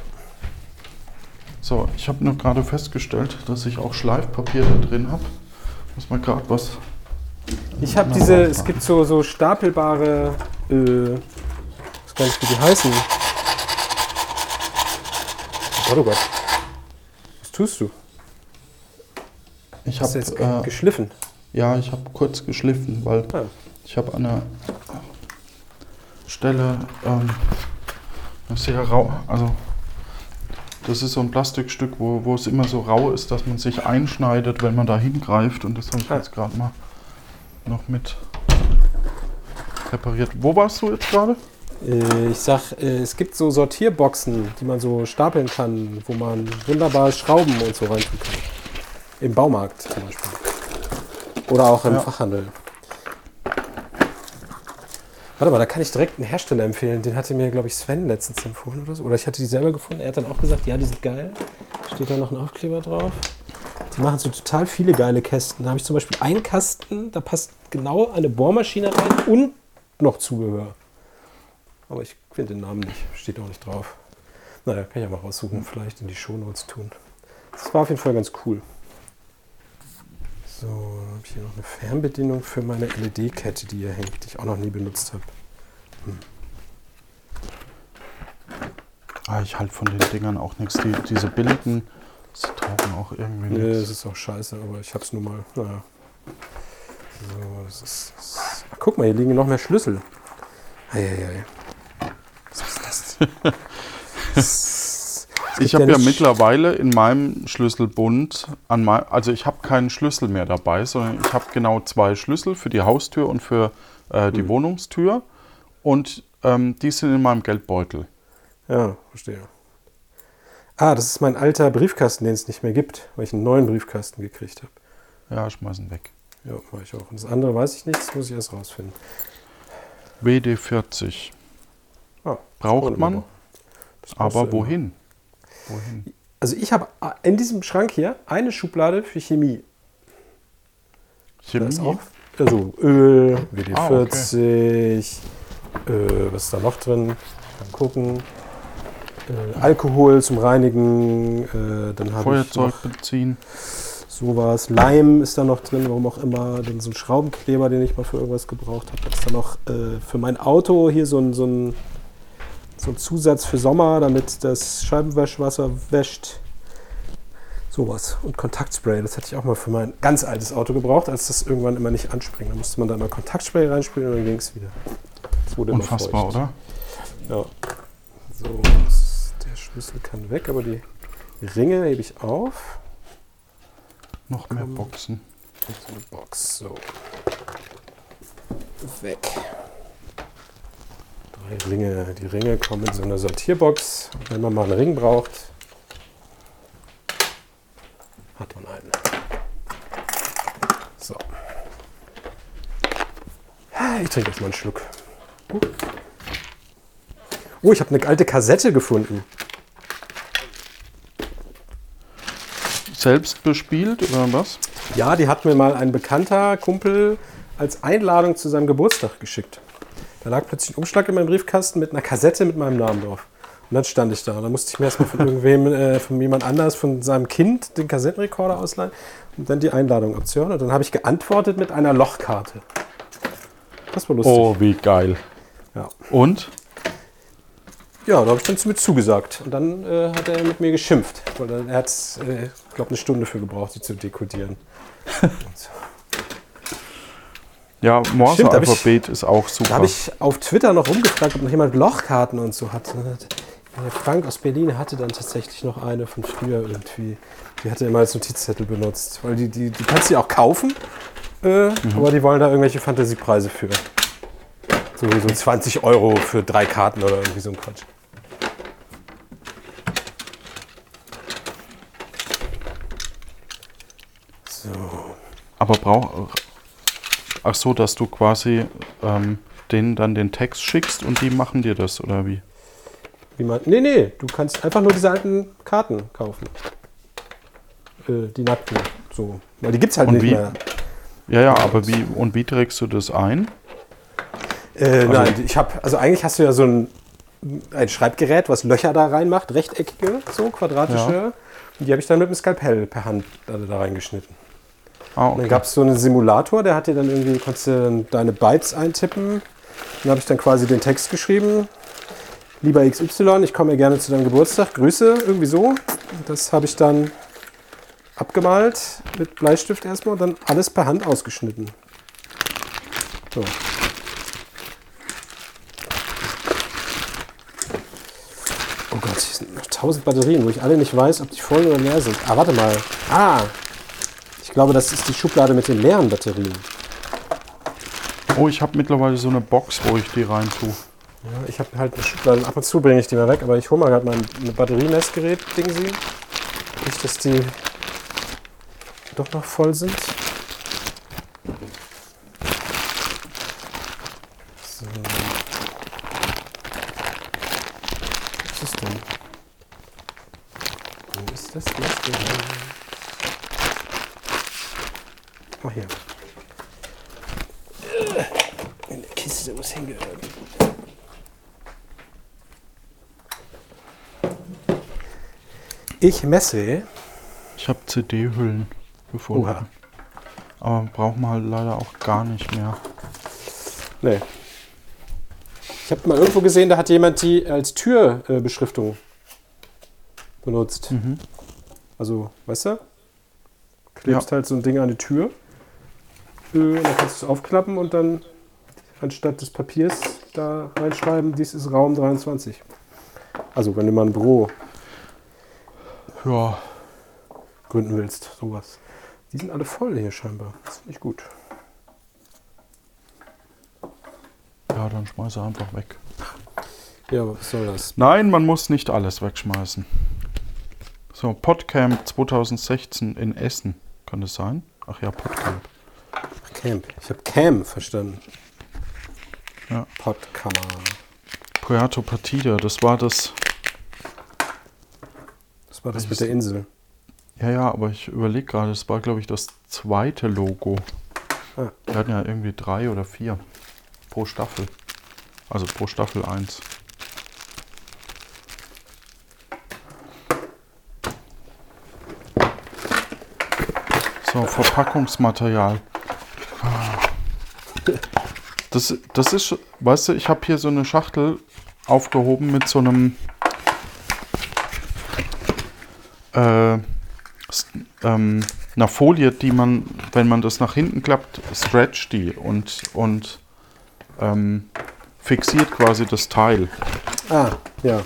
S1: So, ich habe nur gerade festgestellt, dass ich auch Schleifpapier da drin habe. Muss mal gerade was.
S2: Ich habe diese, es gibt so, so stapelbare, äh, ich weiß gar nicht, wie die heißen. Oh Gott, oh Gott. Was tust du?
S1: Ich habe
S2: jetzt
S1: äh,
S2: geschliffen?
S1: ja, ich habe kurz geschliffen, weil
S2: Ah.
S1: ich habe an der Stelle ähm, sehr rau, also das ist so ein Plastikstück, wo, wo es immer so rau ist, dass man sich einschneidet, wenn man da hingreift und das habe ich
S2: Ah.
S1: jetzt gerade mal noch mit repariert. Wo warst du jetzt gerade?
S2: Äh, ich sag, äh, es gibt so Sortierboxen, die man so stapeln kann, wo man wunderbar Schrauben und so reintun kann. Im Baumarkt zum Beispiel. Oder auch im
S1: Ja.
S2: Fachhandel. Warte mal, da kann ich direkt einen Hersteller empfehlen. Den hatte mir, glaube ich, Sven letztens empfohlen oder so. Oder ich hatte die selber gefunden. Er hat dann auch gesagt, ja, die sind geil. Steht da noch ein Aufkleber drauf. Die machen so total viele geile Kästen. Da habe ich zum Beispiel einen Kasten, da passt genau eine Bohrmaschine rein und noch Zubehör. Aber ich finde den Namen nicht. Steht auch nicht drauf. Naja, kann ich ja mal raussuchen, vielleicht in die Shownotes tun. Das war auf jeden Fall ganz cool. So, dann habe ich hier noch eine Fernbedienung für meine LED-Kette, die hier hängt, die ich auch noch nie benutzt habe.
S1: Ah, ich halte von den Dingern auch nichts. Die, diese billigen, sie taugen auch irgendwie
S2: Nee, das
S1: nichts.
S2: ist auch scheiße, aber ich hab's nun mal. Naja. So, das ist. Das Ach, guck mal, hier liegen noch mehr Schlüssel. Eieiei. Was ist das? denn? Es
S1: Ich habe ja
S2: nicht-
S1: mittlerweile in meinem Schlüsselbund, an mein, also ich habe keinen Schlüssel mehr dabei, sondern ich habe genau zwei Schlüssel für die Haustür und für äh, die Wohnungstür. Und ähm, die sind in meinem Geldbeutel.
S2: Ja, verstehe. Ah, das ist mein alter Briefkasten, den es nicht mehr gibt, weil ich einen neuen Briefkasten gekriegt habe.
S1: Ja, schmeißen weg.
S2: Ja, war ich auch. Und das andere weiß ich nicht, das muss ich erst rausfinden.
S1: WD40. Braucht man, aber wohin? Wohin?
S2: Also ich habe in diesem Schrank hier eine Schublade für Chemie. Da ist
S1: Chemie?
S2: auch also Öl,
S1: Ah,
S2: WD40, äh, was ist da noch drin? Kann gucken. Äh, Alkohol zum Reinigen, äh, dann habe ich
S1: Feuerzeug
S2: noch
S1: beziehen.
S2: sowas. Leim ist da noch drin, warum auch immer. Dann so ein Schraubenkleber, den ich mal für irgendwas gebraucht habe. Dann ist da noch äh, für mein Auto hier so ein, so, ein, so ein Zusatz für Sommer, damit das Scheibenwaschwasser wäscht. Sowas. Und Kontaktspray, das hatte ich auch mal für mein ganz altes Auto gebraucht, als das irgendwann immer nicht anspringt. Da musste man da mal Kontaktspray reinspielen und dann ging es wieder.
S1: Unfassbar, oder?
S2: Ja. So, der Schlüssel kann weg, aber die Ringe hebe ich auf.
S1: Noch mehr. Boxen.
S2: Und so eine Box. So. Weg. Drei Ringe. Die Ringe kommen in so eine Sortierbox. Wenn man mal einen Ring braucht, hat man einen. So. Ich trinke jetzt mal einen Schluck. Oh, ich habe eine alte Kassette gefunden.
S1: Selbst bespielt oder was?
S2: Ja, die hat mir mal ein bekannter Kumpel als Einladung zu seinem Geburtstag geschickt. Da lag plötzlich ein Umschlag in meinem Briefkasten mit einer Kassette mit meinem Namen drauf. Und dann stand ich da. Und dann musste ich mir erstmal von irgendwem, äh, von jemand anders, von seinem Kind, den Kassettenrekorder ausleihen und dann die Einladung abzuhören. Und dann habe ich geantwortet mit einer Lochkarte. Das war lustig.
S1: Oh, wie geil.
S2: Ja.
S1: Und?
S2: Ja, da habe ich dann mit zugesagt. Und dann äh, hat er mit mir geschimpft. Weil er hat, äh, ich glaube, eine Stunde für gebraucht, die zu dekodieren.
S1: Ja, Morse-Alphabet ist auch super.
S2: Da habe ich auf Twitter noch rumgefragt, ob noch jemand Lochkarten und so hat. Der Frank aus Berlin hatte dann tatsächlich noch eine von früher irgendwie. Die hatte er immer als Notizzettel benutzt. Weil die, die, die kannst du ja auch kaufen, äh, aber die wollen da irgendwelche Fantasiepreise für. So, so 20 Euro für drei Karten oder irgendwie so ein Quatsch. So.
S1: Aber brauch. Ach so, dass du quasi ähm, denen dann den Text schickst und die machen dir das, oder wie?
S2: Wie man, nee, nee, du kannst einfach nur diese alten Karten kaufen. Äh, die nackten. So. Weil die gibt's halt
S1: Und
S2: nicht
S1: wie?
S2: mehr.
S1: Ja, ja, aber wie und wie trägst du das ein?
S2: Äh, nein, ich habe, also eigentlich hast du ja so ein, ein Schreibgerät, was Löcher da reinmacht, rechteckige, so quadratische.
S1: Ja.
S2: Und die habe ich dann mit dem Skalpell per Hand da, da reingeschnitten.
S1: Ah,
S2: Und dann
S1: okay.
S2: gab es so einen Simulator, der hat dir dann irgendwie, konntest du dann deine Bytes eintippen. Dann habe ich dann quasi den Text geschrieben. Lieber XY, ich komme gerne zu deinem Geburtstag. Grüße, irgendwie so. Das habe ich dann abgemalt mit Bleistift erstmal und dann alles per Hand ausgeschnitten. So. Oh Gott, hier sind noch tausend Batterien, wo ich alle nicht weiß, ob die voll oder leer sind. Ah, warte mal. Ah, ich glaube, das ist die Schublade mit den leeren Batterien.
S1: Oh, ich habe mittlerweile so eine Box, wo ich die rein tue.
S2: Ja, ich habe halt eine Schublade. Ab und zu bringe ich die mal weg, aber ich hole mal gerade mein ein Batteriemessgerät, Ding sie. Nicht, dass die doch noch voll sind. So. Wo ist das Messer? Ach hier. In der Kiste, wo es hingehört. Ich messe.
S1: Ich habe CD-Hüllen gefunden.
S2: Oha.
S1: Aber braucht man halt leider auch gar nicht mehr.
S2: Nee. Ich habe mal irgendwo gesehen, da hat jemand die als Türbeschriftung benutzt.
S1: Mhm.
S2: Also, weißt du? Klebst halt so ein Ding an die Tür. Äh, Dann kannst du es aufklappen und dann anstatt des Papiers da reinschreiben, dies ist Raum 23. Also, wenn du mal ein Büro
S1: Ja,
S2: gründen willst, sowas. Die sind alle voll hier scheinbar. Das finde ich gut.
S1: ja, dann schmeiße einfach weg.
S2: Ja, aber was soll das?
S1: Nein, man muss nicht alles wegschmeißen. So, Podcamp 2016 in Essen. Kann das sein? Ach ja, Podcamp.
S2: Ach, Camp. Ich habe Cam verstanden.
S1: Ja.
S2: Podkammer.
S1: Puerto Partida, das war das.
S2: Das war das
S1: Welches?
S2: mit der Insel.
S1: Ja, ja, aber ich überlege gerade, das war, glaube ich, das zweite Logo.
S2: Ah.
S1: Wir hatten ja irgendwie drei oder vier pro Staffel. Also pro Staffel eins. So, Verpackungsmaterial. Das, das ist, weißt du, ich habe hier so eine Schachtel aufgehoben mit so einem äh, ähm, einer Folie, die man, wenn man das nach hinten klappt, stretcht die und, und ähm, fixiert quasi das Teil.
S2: Ah, ja.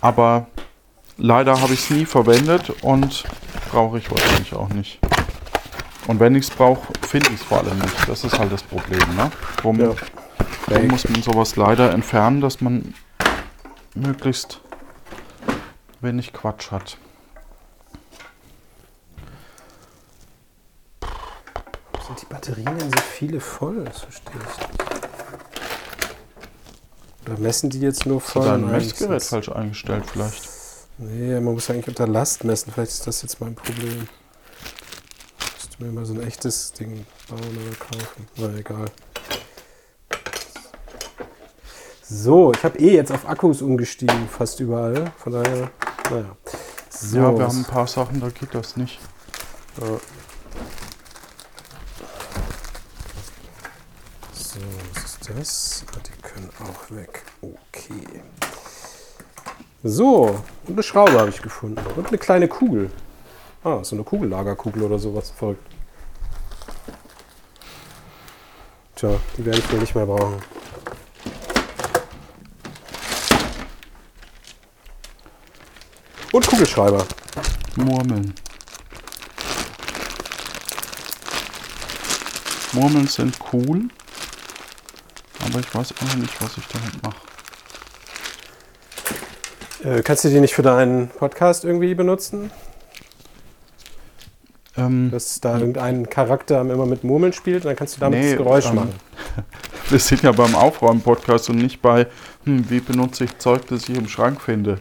S1: Aber leider habe ich es nie verwendet und brauche ich wahrscheinlich auch nicht. Und wenn ich es brauche, finde ich es vor allem nicht. Das ist halt das Problem. Ne? Warum,
S2: ja.
S1: warum muss man sowas leider entfernen, dass man möglichst wenig Quatsch hat?
S2: Sind die Batterien so viele voll? Das verstehe ich nicht. Oder messen die jetzt nur voll? Nein,
S1: Messgerät falsch eingestellt vielleicht.
S2: Nee, man muss eigentlich unter Last messen. Vielleicht ist das jetzt mein Problem. Müsste mir mal so ein echtes Ding bauen oder kaufen. Na egal. So, ich habe eh jetzt auf Akkus umgestiegen, fast überall. Von daher, naja. So,
S1: ja, wir haben ein paar Sachen, da geht das nicht.
S2: Ja. So, was ist das? Ah, die können auch weg. Okay. So, und eine Schraube habe ich gefunden. Und eine kleine Kugel. Ah, so eine Kugellagerkugel oder sowas. Verrückt. Tja, die werde ich wohl nicht mehr brauchen. Und Kugelschreiber.
S1: Murmeln. Murmeln sind cool, aber ich weiß immer nicht, was ich damit mache.
S2: Äh, kannst du die nicht für deinen Podcast irgendwie benutzen?
S1: Ähm,
S2: dass da irgendein Charakter immer mit Murmeln spielt und dann kannst du damit
S1: Nee,
S2: das Geräusch
S1: ähm,
S2: machen.
S1: wir sind ja beim Aufräumen-Podcast und nicht bei, hm, wie benutze ich Zeug, das ich im Schrank finde.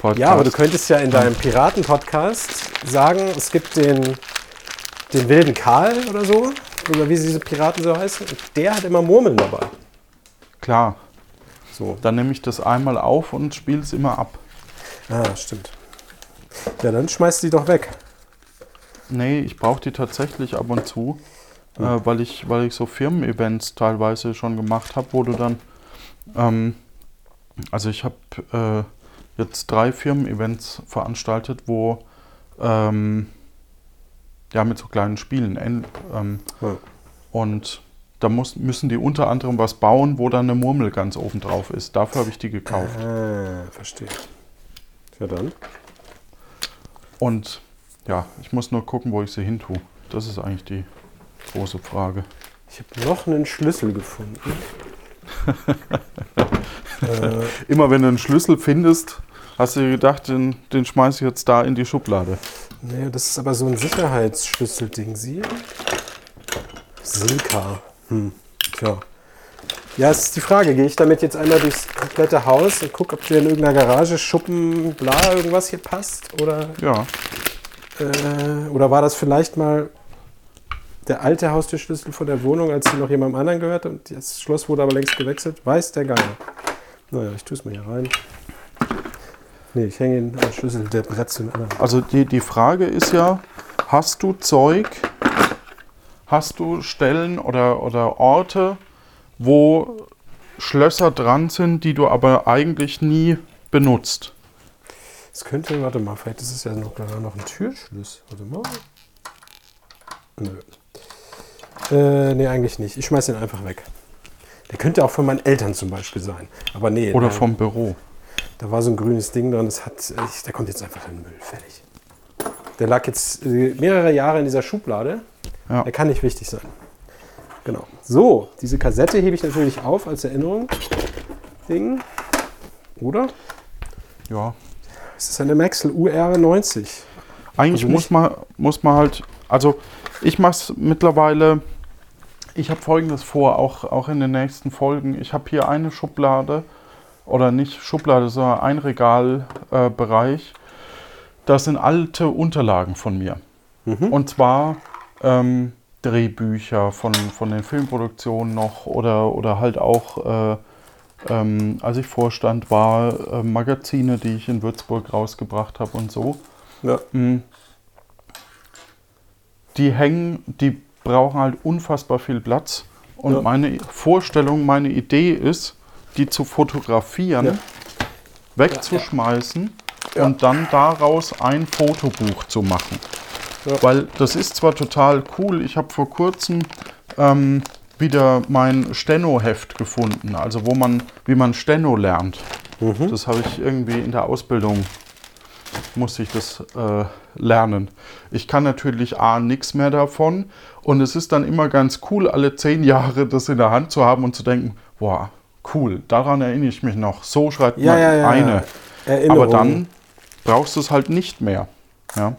S1: Podcast.
S2: Ja, aber du könntest ja in deinem Piraten-Podcast sagen, es gibt den, den wilden Karl oder so, oder wie diese Piraten so heißen, und der hat immer Murmeln dabei.
S1: Klar,
S2: So.
S1: dann nehme ich das einmal auf und spiele es immer ab.
S2: Ah, stimmt. Ja, dann schmeißt die doch weg.
S1: Nee, ich brauche die tatsächlich ab und zu,
S2: Hm.
S1: äh, weil, ich, weil ich so Firmen-Events teilweise schon gemacht habe, wo du dann, ähm, also ich habe äh, jetzt drei Firmen-Events veranstaltet, wo, ähm, ja, mit so kleinen Spielen, en- ähm,
S2: Ja.
S1: und da muss, müssen die unter anderem was bauen, wo dann eine Murmel ganz oben drauf ist. Dafür habe ich die gekauft.
S2: Ah, verstehe. Ja, dann.
S1: Und ja, ich muss nur gucken, wo ich sie hin tue. Das ist eigentlich die große Frage.
S2: Ich habe noch einen Schlüssel gefunden. äh,
S1: Immer wenn du einen Schlüssel findest, hast du dir gedacht, den, den schmeiß ich jetzt da in die Schublade.
S2: nee, das ist aber so ein Sicherheitsschlüsselding. Sie? Silka. Hm. Tja. Ja, es ist die Frage, gehe ich damit jetzt einmal durchs komplette Haus und gucke, ob der in irgendeiner Garage, Schuppen, bla, irgendwas hier passt? Oder,
S1: Ja.
S2: äh, oder war das vielleicht mal der alte Haustürschlüssel von der Wohnung, als sie noch jemandem anderen gehört und das Schloss wurde aber längst gewechselt? Weiß der Geier. Naja, ich tue es mal hier rein. Nee, ich hänge den Schlüssel der Brett zu den anderen.
S1: Also die, die Frage ist ja, hast du Zeug, hast du Stellen oder, oder Orte, wo Schlösser dran sind, die du aber eigentlich nie benutzt?
S2: Es könnte, warte mal, vielleicht ist es ja noch, noch ein Türschluss. Warte mal. Nö. Äh, nee, eigentlich nicht. Ich schmeiß den einfach weg. Der könnte auch von meinen Eltern zum Beispiel sein. Aber nee.
S1: Oder
S2: der,
S1: vom Büro?
S2: Da war so ein grünes Ding dran, das hat, ich, der kommt jetzt einfach in den Müll. Fertig. Der lag jetzt äh, mehrere Jahre in dieser Schublade.
S1: Ja.
S2: Der kann nicht wichtig sein. Genau. So, diese Kassette hebe ich natürlich auf als Erinnerung. Ding. Oder?
S1: Ja.
S2: Es ist eine Maxell UR90.
S1: Eigentlich
S2: Also
S1: muss, man, muss man halt, also ich mache es mittlerweile, ich habe folgendes vor, auch, auch in den nächsten Folgen. Ich habe hier eine Schublade, oder nicht Schublade, sondern ein Regalbereich. Äh, das sind alte Unterlagen von mir. Und zwar ähm, Drehbücher von, von den Filmproduktionen noch oder, oder halt auch, äh, ähm, als ich Vorstand war, äh, Magazine, die ich in Würzburg rausgebracht habe und so.
S2: Ja.
S1: Mm. Die hängen, die brauchen halt unfassbar viel Platz. Und
S2: Ja.
S1: meine Vorstellung, meine Idee ist, die zu fotografieren,
S2: Ja.
S1: wegzuschmeißen und dann daraus ein Fotobuch zu machen.
S2: Ja.
S1: Weil das ist zwar total cool, ich habe vor kurzem ähm, wieder mein Steno-Heft gefunden, also wo man, wie man Steno lernt.
S2: Mhm.
S1: Das habe ich irgendwie in der Ausbildung, musste ich das äh, lernen. Ich kann natürlich A, nichts mehr davon und es ist dann immer ganz cool, alle zehn Jahre das in der Hand zu haben und zu denken, boah, cool, daran erinnere ich mich noch. So schreibt
S2: Ja,
S1: man
S2: ja, ja.
S1: eine.
S2: Erinnerung.
S1: Aber dann brauchst du es halt nicht mehr. Ja.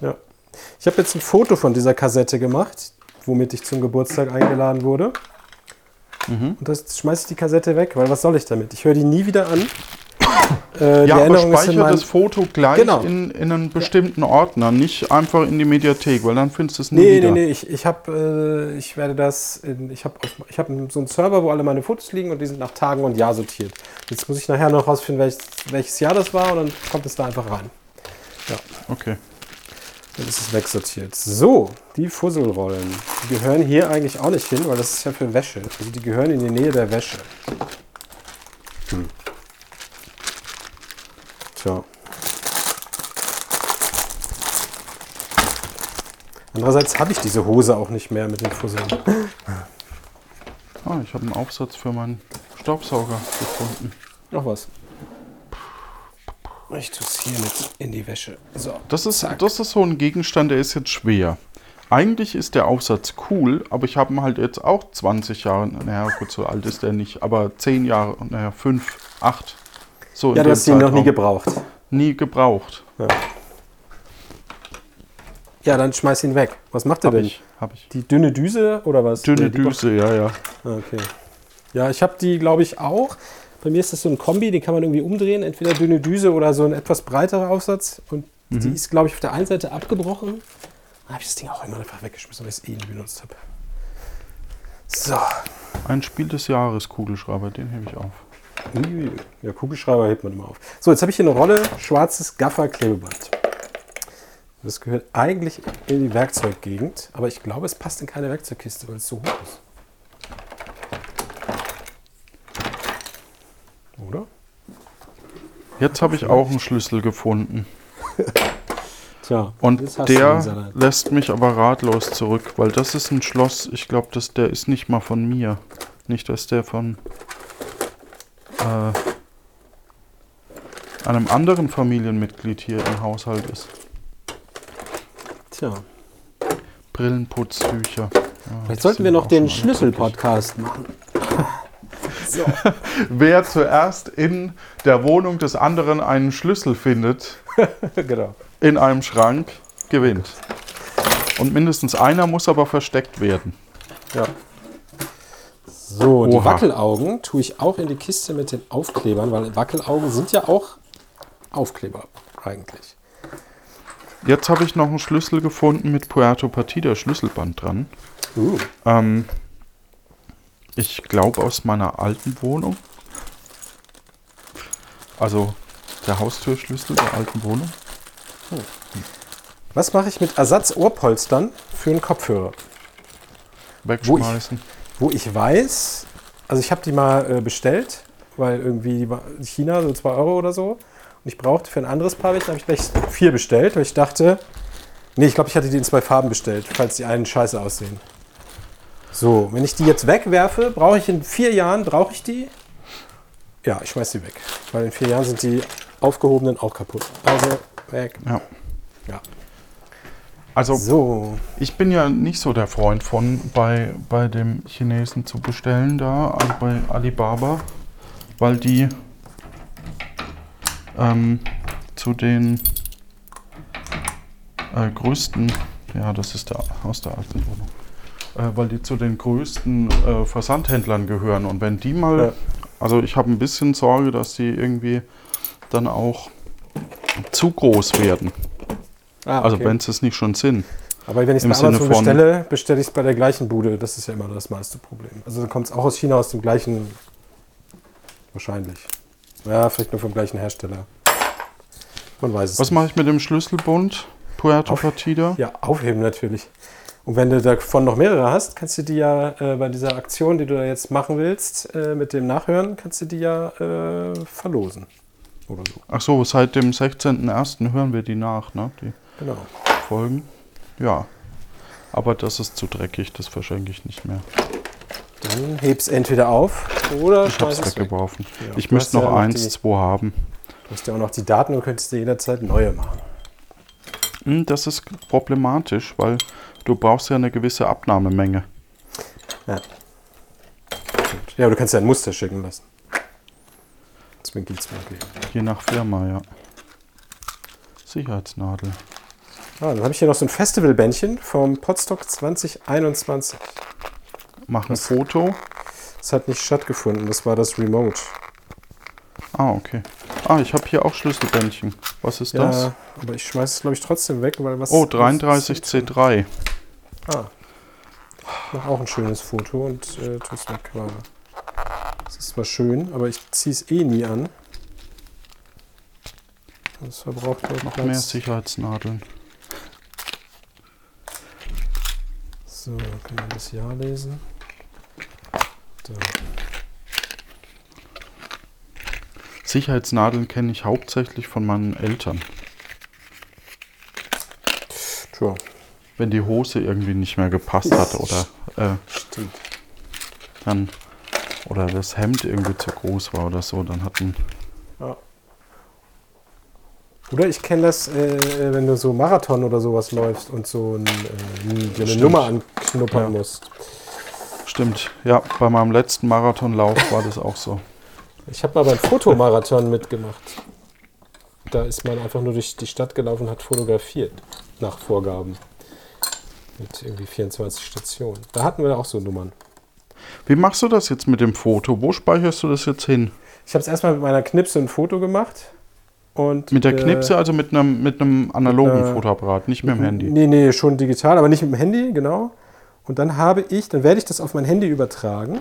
S2: Ja. Ich habe jetzt ein Foto von dieser Kassette gemacht, womit ich zum Geburtstag eingeladen wurde.
S1: Mhm.
S2: Und das schmeiße ich die Kassette weg, weil was soll ich damit? Ich höre die nie wieder an. Äh,
S1: Ja, aber speichere
S2: meinem,
S1: das Foto gleich
S2: Genau.
S1: in, in einen bestimmten Ordner, nicht einfach in die Mediathek, weil dann findest du es nie
S2: Nee,
S1: wieder.
S2: nee, nee, ich, ich habe, äh, ich werde das, in, ich habe ich hab so einen Server, wo alle meine Fotos liegen und die sind nach Tagen und Jahr sortiert. Jetzt muss ich nachher noch rausfinden, welches, welches Jahr das war und dann kommt es da einfach rein.
S1: Okay.
S2: Dann ist es wegsortiert. So, die Fusselrollen. Die gehören hier eigentlich auch nicht hin, weil das ist ja für Wäsche. Also die gehören in die Nähe der Wäsche. Hm. Tja. Andererseits habe ich diese Hose auch nicht mehr mit den Fusseln.
S1: Ah, ich habe einen Aufsatz für meinen Staubsauger gefunden.
S2: Noch was. Ich tue es hier mit in die Wäsche. So.
S1: Das ist,
S2: Zack.
S1: das ist so ein Gegenstand, der ist jetzt schwer. Eigentlich ist der Aufsatz cool, aber ich habe ihn halt jetzt auch 20 Jahre, naja, gut, so alt ist der nicht, aber 10 Jahre, naja, 5, 8. So in
S2: Ja, du hast ihn noch nie gebraucht.
S1: nie gebraucht.
S2: Ja, dann schmeiß ihn weg. Was macht er denn?
S1: ich, hab ich.
S2: Die dünne Düse oder was?
S1: Dünne
S2: Nee,
S1: Düse, ja, ja.
S2: Ah, Okay. Ja, ich habe die, glaube ich, auch. Bei mir ist das so ein Kombi, den kann man irgendwie umdrehen. Entweder dünne Düse oder so ein etwas breiterer Aufsatz. Und die ist, glaube ich, auf der einen Seite abgebrochen. Dann habe ich das Ding auch irgendwann einfach weggeschmissen, weil ich es eh nie benutzt habe. So.
S1: Ein Spiel des Jahres Kugelschreiber, den hebe ich auf.
S2: Ja, Kugelschreiber hebt man immer auf. So, jetzt habe ich hier eine Rolle schwarzes Gaffer-Klebeband. Das gehört eigentlich in die Werkzeuggegend, aber ich glaube, es passt in keine Werkzeugkiste, weil es so hoch ist. Oder?
S1: Jetzt habe ich auch einen Schlüssel gefunden.
S2: Tja,
S1: Und der lässt mich aber ratlos zurück, weil das ist ein Schloss, ich glaube, der ist nicht mal von mir. Nicht, dass der von äh, einem anderen Familienmitglied hier im Haushalt ist.
S2: Tja,
S1: Brillenputztücher. Ja,
S2: vielleicht sollten wir noch den Schlüssel-Podcast machen. so.
S1: Wer zuerst in der Wohnung des anderen einen Schlüssel findet,
S2: genau.
S1: in einem Schrank, gewinnt. Und mindestens einer muss aber versteckt werden.
S2: Ja. So, die
S1: Oha.
S2: Wackelaugen tue ich auch in die Kiste mit den Aufklebern, weil Wackelaugen sind ja auch Aufkleber eigentlich.
S1: Jetzt habe ich noch einen Schlüssel gefunden mit Puerto Partida Schlüsselband dran.
S2: Uh,
S1: Ähm, ich glaube aus meiner alten Wohnung. Also der Haustürschlüssel der alten Wohnung.
S2: was mache ich mit Ersatzohrpolstern für einen Kopfhörer?
S1: Wegschmeißen.
S2: Wo ich weiß, also ich habe die mal äh, bestellt, weil irgendwie China so 2 Euro oder so. Und ich brauchte für ein anderes Paar welche, habe ich gleich vier bestellt, weil ich dachte, nee, ich glaube, ich hatte die in zwei Farben bestellt, falls die einen scheiße aussehen. So, wenn ich die jetzt wegwerfe, brauche ich in vier Jahren, brauche ich die? Ja, ich schmeiß die weg, weil in vier Jahren sind die aufgehobenen auch kaputt. Also weg.
S1: Ja.
S2: Ja.
S1: Also
S2: So,
S1: ich bin ja nicht so der Freund von bei, bei dem Chinesen zu bestellen da, also bei Alibaba, weil die ähm, zu den äh, größten, ja das ist der, aus der alten Wohnung, weil die zu den größten äh, Versandhändlern gehören und wenn die mal,
S2: Ja.
S1: also ich habe ein bisschen Sorge, dass die irgendwie dann auch zu groß werden,
S2: ah,
S1: also
S2: okay.
S1: wenn sie es nicht schon sind.
S2: Aber wenn ich es bei Amazon bestelle, bestelle ich es bei der gleichen Bude. Das ist ja immer das meiste Problem. Also dann kommt es auch aus China, aus dem gleichen. Wahrscheinlich. Ja, vielleicht nur vom gleichen Hersteller. Man weiß es
S1: Was mache ich mit dem Schlüsselbund? Puerto
S2: Auf-
S1: Partida?
S2: Ja, aufheben natürlich. Und wenn du davon noch mehrere hast, kannst du die ja äh, bei dieser Aktion, die du da jetzt machen willst, äh, mit dem Nachhören, kannst du die ja äh, verlosen. Oder so.
S1: Ach so, seit dem 16.01. hören wir die nach, ne? Die
S2: Genau.
S1: Folgen. Ja. Aber das ist zu dreckig, das verschenke ich nicht mehr.
S2: Dann heb's entweder auf oder
S1: Ich
S2: weg.
S1: weggeworfen.
S2: Ja,
S1: ich müsste noch
S2: ja
S1: eins,
S2: die-
S1: zwei haben.
S2: Du hast ja auch noch die Daten und könntest dir jederzeit neue machen.
S1: Hm, Das ist problematisch, weil du brauchst ja eine gewisse Abnahmemenge.
S2: Ja. Ja, aber du kannst ja ein Muster schicken lassen. Zwinki, zwinki.
S1: Je nach Firma, ja. Sicherheitsnadel.
S2: Ah, dann habe ich hier noch so ein Festivalbändchen vom Podstock 2021.
S1: Mach ein
S2: Was?
S1: Foto.
S2: Das hat nicht stattgefunden, das war das Remote.
S1: Ah, okay. Ah, ich habe hier auch Schlüsselbändchen. Was ist das?
S2: Ja, aber ich schmeiße es, glaube ich, trotzdem weg, weil was.
S1: Oh,
S2: was-
S1: 33C3.
S2: Ah. Ich mache auch ein schönes Foto und äh, tue es weg. Das ist zwar schön, aber ich ziehe es eh nie an. Das verbraucht
S1: Noch mehr Sicherheitsnadeln.
S2: So, kann man das Jahr lesen. Da.
S1: Sicherheitsnadeln kenne ich hauptsächlich von meinen Eltern.
S2: Tja,
S1: Wenn die Hose irgendwie nicht mehr gepasst hat oder äh,
S2: stimmt.
S1: dann oder das Hemd irgendwie zu groß war oder so, dann hatten
S2: Ja. Oder ich kenne das, äh, wenn du so Marathon oder sowas läufst und so ein, äh, eine. Nummer anknuppern
S1: Ja.
S2: musst.
S1: stimmt. Ja, bei meinem letzten Marathonlauf war das auch so.
S2: Ich habe mal beim Fotomarathon mitgemacht. Da ist man einfach nur durch die Stadt gelaufen und hat fotografiert nach Vorgaben. Mit irgendwie 24 Stationen. Da hatten wir auch so Nummern.
S1: Wie machst du das jetzt mit dem Foto? Wo speicherst du das jetzt hin?
S2: Ich habe es erstmal mit meiner Knipse ein Foto gemacht. Und,
S1: Mit der
S2: äh,
S1: Knipse, also mit einem mit einem analogen
S2: äh,
S1: Fotoapparat, nicht mit dem Handy.
S2: Nee, nee, schon digital, aber nicht mit dem Handy, genau. Und dann habe ich, dann werde ich das auf mein Handy übertragen.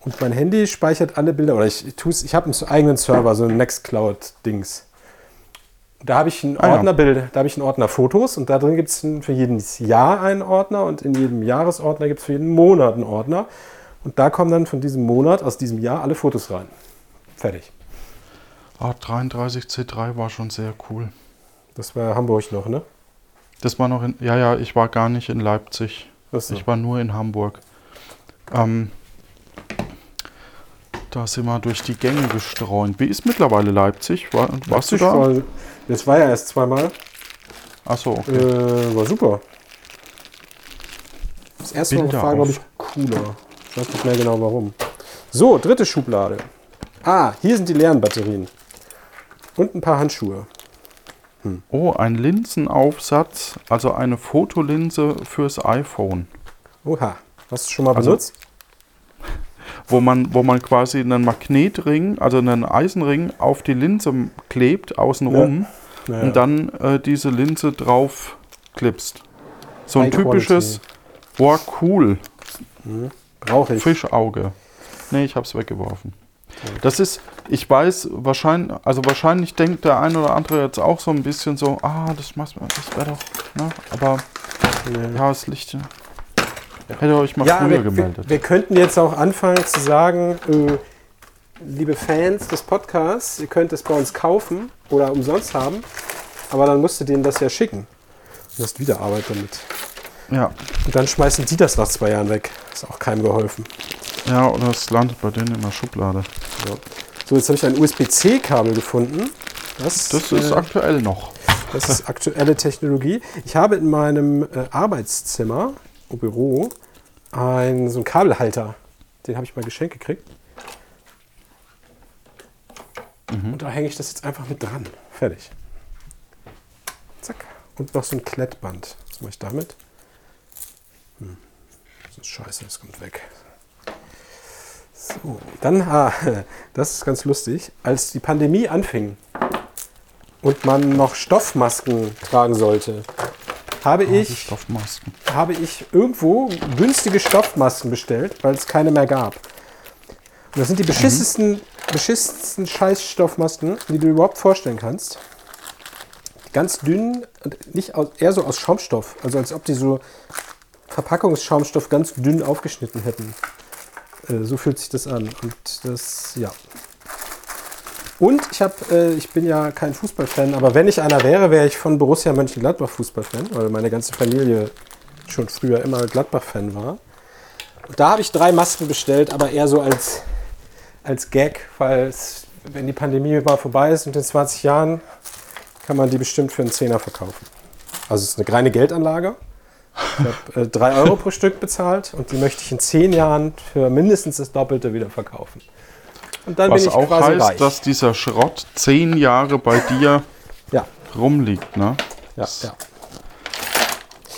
S2: Und mein Handy speichert alle Bilder, oder ich tue es, ich habe einen eigenen Server, so ein Nextcloud-Dings. Da habe ich einen
S1: Ah, ja.
S2: Ordner Bild, da habe ich einen Ordner Fotos und da drin gibt es für jedes Jahr einen Ordner und in jedem Jahresordner gibt es für jeden Monat einen Ordner. Und da kommen dann von diesem Monat, aus diesem Jahr, alle Fotos rein. Fertig.
S1: Ah, 33C3 war schon sehr cool.
S2: Das war Hamburg noch, ne?
S1: Das war noch in. Ja, ja, ich war gar nicht in Leipzig.
S2: Achso.
S1: Ich war nur in Hamburg. Ähm, da sind wir durch die Gänge gestreunt. Wie ist mittlerweile Leipzig? War, warst du da?
S2: War, das war ja erst zweimal.
S1: Achso, okay.
S2: Äh, war super. Das erste Mal war, glaube ich, cooler. Ich weiß nicht mehr genau warum. So, dritte Schublade. Ah, hier sind die leeren Batterien. Und ein paar Handschuhe.
S1: Oh, ein Linsenaufsatz, also eine Fotolinse fürs iPhone.
S2: Oha. Hast du schon mal
S1: Also-
S2: benutzt?
S1: Wo man, wo man quasi einen Magnetring, also einen Eisenring auf die Linse klebt, außenrum,
S2: Naja.
S1: und dann äh, diese Linse drauf klipst. So ein
S2: High
S1: typisches, boah, cool,
S2: Brauche ich.
S1: Fischauge. Nee, ich hab's weggeworfen. Das ist, ich weiß, wahrscheinlich, also wahrscheinlich denkt der ein oder andere jetzt auch so ein bisschen so, ah, das das wäre doch, ne? Aber
S2: Nee.
S1: ja, das Licht. Hätte euch mal
S2: Ja,
S1: früher
S2: wir, wir,
S1: gemeldet.
S2: wir könnten jetzt auch anfangen zu sagen, äh, liebe Fans des Podcasts, ihr könnt es bei uns kaufen oder umsonst haben, aber dann musst du denen das ja schicken. Du hast wieder Arbeit damit.
S1: ja.
S2: Und dann schmeißen die das nach zwei Jahren weg. Ist auch keinem geholfen.
S1: ja, oder es landet bei denen in der Schublade.
S2: So, jetzt habe ich ein USB-C-Kabel gefunden. Das,
S1: Das ist
S2: äh,
S1: aktuell noch.
S2: Das ist aktuelle Technologie. Ich habe in meinem äh, Arbeitszimmer, im Büro, einen, so einen Kabelhalter. Den habe ich mal geschenkt gekriegt. Und da hänge ich das jetzt einfach mit dran. Fertig. Zack. Und noch so ein Klettband. Was mache ich damit? Hm. Das ist scheiße, das kommt weg. So, dann, ah, das ist ganz lustig. Als die Pandemie anfing, und man noch Stoffmasken tragen sollte, habe
S1: Die
S2: ich, habe ich irgendwo günstige Stoffmasken bestellt, weil es keine mehr gab. Und das sind die beschissensten, beschissensten Scheißstoffmasken, die du überhaupt vorstellen kannst. Ganz dünn und nicht aus, eher so aus Schaumstoff, also als ob die so Verpackungsschaumstoff ganz dünn aufgeschnitten hätten. Äh, so fühlt sich das an. Und das, ja. Und ich habe, äh, ich bin ja kein Fußballfan, aber wenn ich einer wäre, wäre ich von Borussia Mönchengladbach Fußballfan, weil meine ganze Familie schon früher immer Gladbach-Fan war. Und da habe ich drei Masken bestellt, aber eher so als, als Gag, weil wenn die Pandemie mal vorbei ist und in 20 Jahren, kann man die bestimmt für einen Zehner verkaufen. Also es ist eine reine Geldanlage. Ich habe äh, drei Euro pro Stück bezahlt und die möchte ich in zehn Jahren für mindestens das Doppelte wieder verkaufen. Und dann
S1: Was
S2: bin ich
S1: auch heißt,
S2: reich.
S1: dass dieser Schrott zehn Jahre bei dir
S2: ja,
S1: rumliegt, ne?
S2: ja, ja.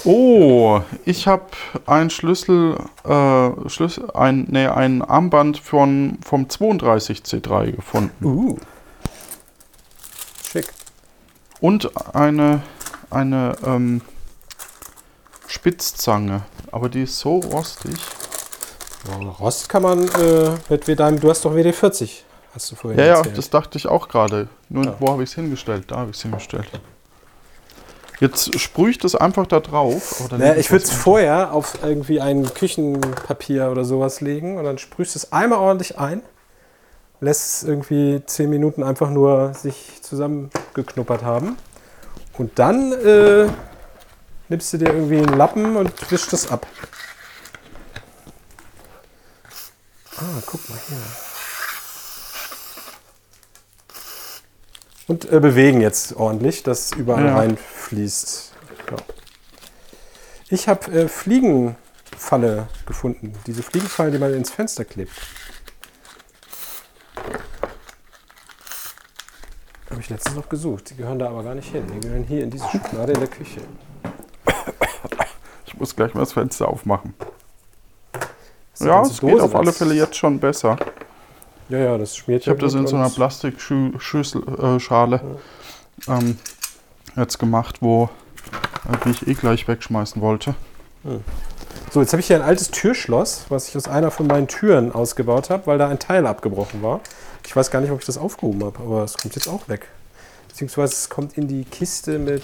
S1: Oh, ich habe ein Schlüssel, äh, Schlüssel, ein, nee, ein Armband von, vom 32C3 gefunden.
S2: Uh. Schick.
S1: Und eine, eine ähm, Spitzzange. Aber die ist so rostig.
S2: Ja, Rost kann man äh, mit deinem, du hast doch WD-40, hast du vorhin
S1: Ja, ja,
S2: erzählt.
S1: das dachte ich auch gerade. Nur
S2: Ja.
S1: wo habe ich es hingestellt? Da habe ich es hingestellt. Jetzt sprühe ich das einfach da drauf. Oder
S2: Naja, ich würde es vorher auf irgendwie ein Küchenpapier oder sowas legen und dann sprühst du es einmal ordentlich ein, lässt es irgendwie 10 Minuten einfach nur sich zusammengeknuppert haben und dann äh, nimmst du dir irgendwie einen Lappen und wischst das ab. Ah, guck mal hier. Und äh, bewegen jetzt ordentlich, dass überall
S1: Ja.
S2: reinfließt. Ja. Ich habe äh, Fliegenfalle gefunden. Diese Fliegenfallen, die man ins Fenster klebt. Habe ich letztens noch gesucht. Die gehören da aber gar nicht hin. Die gehören hier in diese Schublade in der Küche.
S1: Ich muss gleich mal das Fenster aufmachen. Ja, es geht auf alle Fälle jetzt schon besser.
S2: Ja, ja, das schmiert
S1: Ich habe das in so einer
S2: Plastik.
S1: Plastikschale äh, ähm, jetzt gemacht, wo äh, die ich eh gleich wegschmeißen wollte.
S2: So, jetzt habe ich hier ein altes Türschloss, was ich aus einer von meinen Türen ausgebaut habe, weil da ein Teil abgebrochen war. Ich weiß gar nicht, ob ich das aufgehoben habe, aber es kommt jetzt auch weg. Beziehungsweise es kommt in die Kiste mit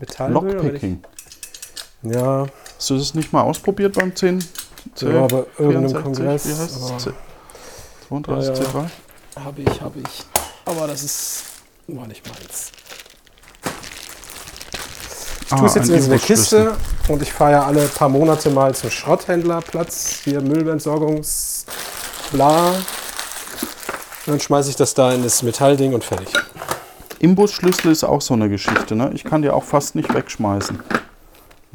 S2: oder
S1: Lockpicking.
S2: Ja,
S1: Hast du das nicht mal ausprobiert beim 10? C,
S2: ja, bei irgendeinem
S1: 64?
S2: Kongress.
S1: Wie heißt es? C- 32
S2: Ja, ja.
S1: C3?
S2: Habe ich, habe ich. Aber das ist war nicht meins. Ich tue es jetzt
S1: Ah,
S2: in eine. Kiste und ich fahre ja alle paar Monate mal zum Schrotthändlerplatz, hier Müllentsorgungs, bla. Und dann schmeiße ich das da in das Metallding und fertig.
S1: Imbusschlüssel ist auch so eine Geschichte, ne? Ich kann die auch fast nicht wegschmeißen.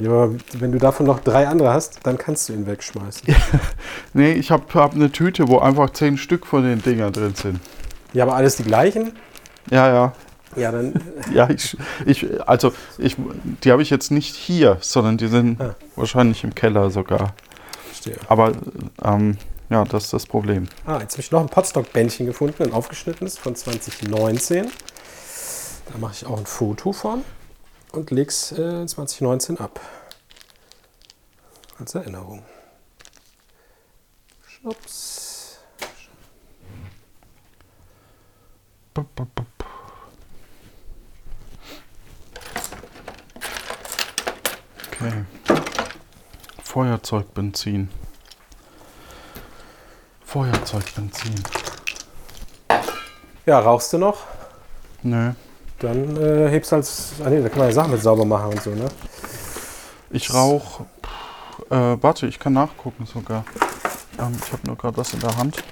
S2: Ja, aber wenn du davon noch drei andere hast, dann kannst du ihn wegschmeißen.
S1: Nee, ich habe hab eine Tüte, wo einfach 10 Stück von den Dinger drin sind.
S2: Ja, aber alles die gleichen?
S1: Ja, ja.
S2: Ja, dann.
S1: Ja, ich, ich also ich, die habe ich jetzt nicht hier, sondern die sind
S2: Ah.
S1: wahrscheinlich im Keller sogar.
S2: Verstehe.
S1: Aber ähm, Ja, das ist das Problem.
S2: Ah, jetzt habe ich noch ein Potstock-Bändchen gefunden, ein aufgeschnittenes von 2019. Da mache ich auch ein Foto von und lege es äh, 2019 ab. Als Erinnerung. Schnups.
S1: Okay. Feuerzeugbenzin. Feuerzeugbenzin.
S2: Ja, rauchst du noch?
S1: Nö.
S2: Dann äh, hebst halt. Ah, nee, da kann man ja Sachen mit sauber machen und so, ne?
S1: Ich rauche. Äh, warte, ich kann nachgucken sogar. Ähm, ich habe nur gerade was in der Hand.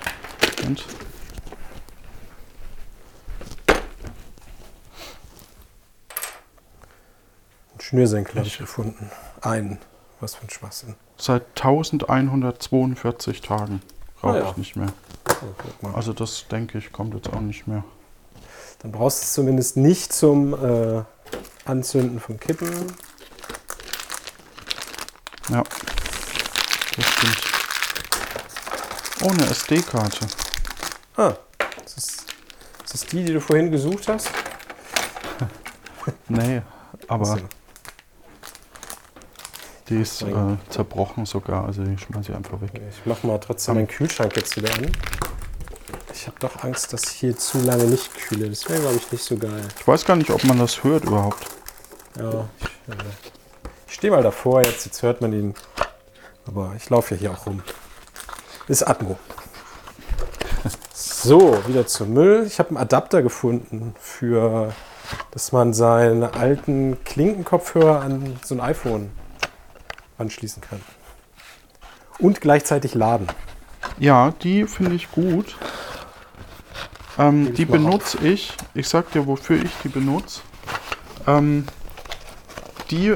S1: Moment.
S2: Ein Schnürsenkel habe ich gefunden. Einen. Was für ein Schwachsinn.
S1: Seit 1142 Tagen rauche
S2: Ah ja.
S1: ich nicht mehr.
S2: Oh, guck mal.
S1: Also das denke ich kommt jetzt auch nicht mehr.
S2: Dann brauchst du es zumindest nicht zum äh, Anzünden von Kippen.
S1: Ja. Das stimmt. Oh, eine SD-Karte.
S2: Ah, das ist, ist das die, die du vorhin gesucht hast?
S1: Nee, aber die ist äh, zerbrochen sogar. Also die schmeiße ich einfach weg.
S2: Ich mach mal trotzdem meinen Kühlschrank jetzt wieder an. Ich habe doch Angst, dass ich hier zu lange nicht kühle. Das wäre, glaube ich, nicht so geil.
S1: Ich weiß gar nicht, ob man das hört überhaupt.
S2: Ja, ich, äh, ich stehe mal davor jetzt. Jetzt hört man ihn. Aber ich laufe ja hier auch rum. Ist Atmo. So, wieder zum Müll. Ich habe einen Adapter gefunden für, dass man seine alten Klinkenkopfhörer an so ein iPhone anschließen kann. Und gleichzeitig laden.
S1: Ja, die finde ich gut. Ähm, die benutze ich. Ich sag dir, wofür ich die benutze. Ähm, die.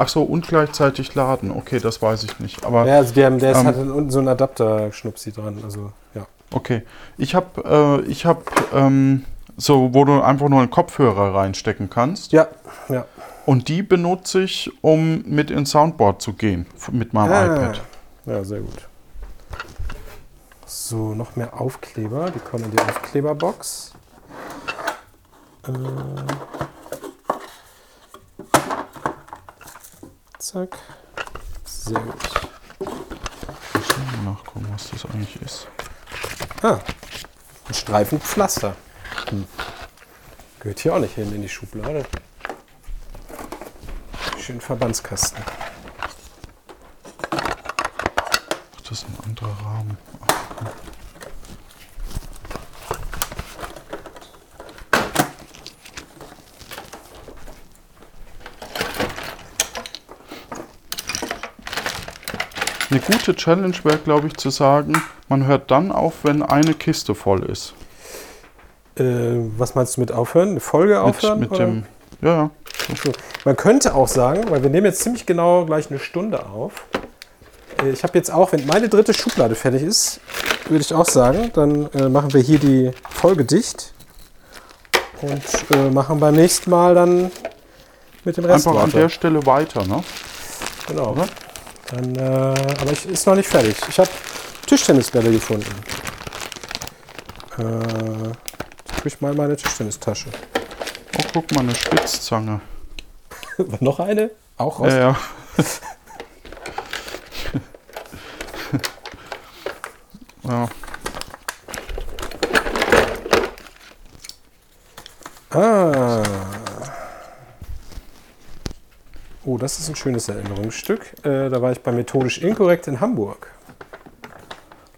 S1: Ach so, und gleichzeitig laden. Okay, das weiß ich nicht. Aber
S2: Ja, also der, der
S1: Ähm,
S2: hat unten so einen Adapter-Schnupsi dran. Also, ja.
S1: okay. Ich habe, äh, ich habe ähm, so, wo du einfach nur einen Kopfhörer reinstecken kannst.
S2: Ja, ja.
S1: Und die benutze ich, um mit ins Soundboard zu gehen mit meinem
S2: Ah.
S1: iPad.
S2: Ja, sehr gut. So, noch mehr Aufkleber. Die kommen in die Aufkleberbox. Äh, zack. Sehr gut.
S1: Ich muss mal nachgucken, was das eigentlich ist.
S2: Ah, ein Streifen Pflaster. Hm. Gehört hier auch nicht hin in die Schublade. Schön Verbandskasten.
S1: Ach, das ist ein anderer Rahmen. Eine gute Challenge wäre, glaube ich, zu sagen, man hört dann auf, wenn eine Kiste voll ist.
S2: Äh, was meinst du mit aufhören? Eine Folge aufhören?
S1: mit, mit dem. Ja, ja.
S2: Man könnte auch sagen, weil wir nehmen jetzt ziemlich genau gleich eine Stunde auf. Äh, Ich habe jetzt auch, wenn meine dritte Schublade fertig ist, würde ich auch sagen, dann äh, machen wir hier die Folge dicht und äh, machen beim nächsten Mal dann mit dem Rest
S1: Einfach an
S2: weiter.
S1: der Stelle weiter, ne?
S2: Genau.
S1: Oder?
S2: Dann, äh, aber ich ist noch nicht fertig. Ich habe Tischtennisbälle gefunden. Äh, ich mal in meine Tischtennistasche.
S1: Oh, guck mal, eine Spitzzange.
S2: noch eine? Auch aus
S1: Ja, ja. ja.
S2: Ah. Oh, das ist ein schönes Erinnerungsstück. Äh, da war ich bei Methodisch Inkorrekt in Hamburg.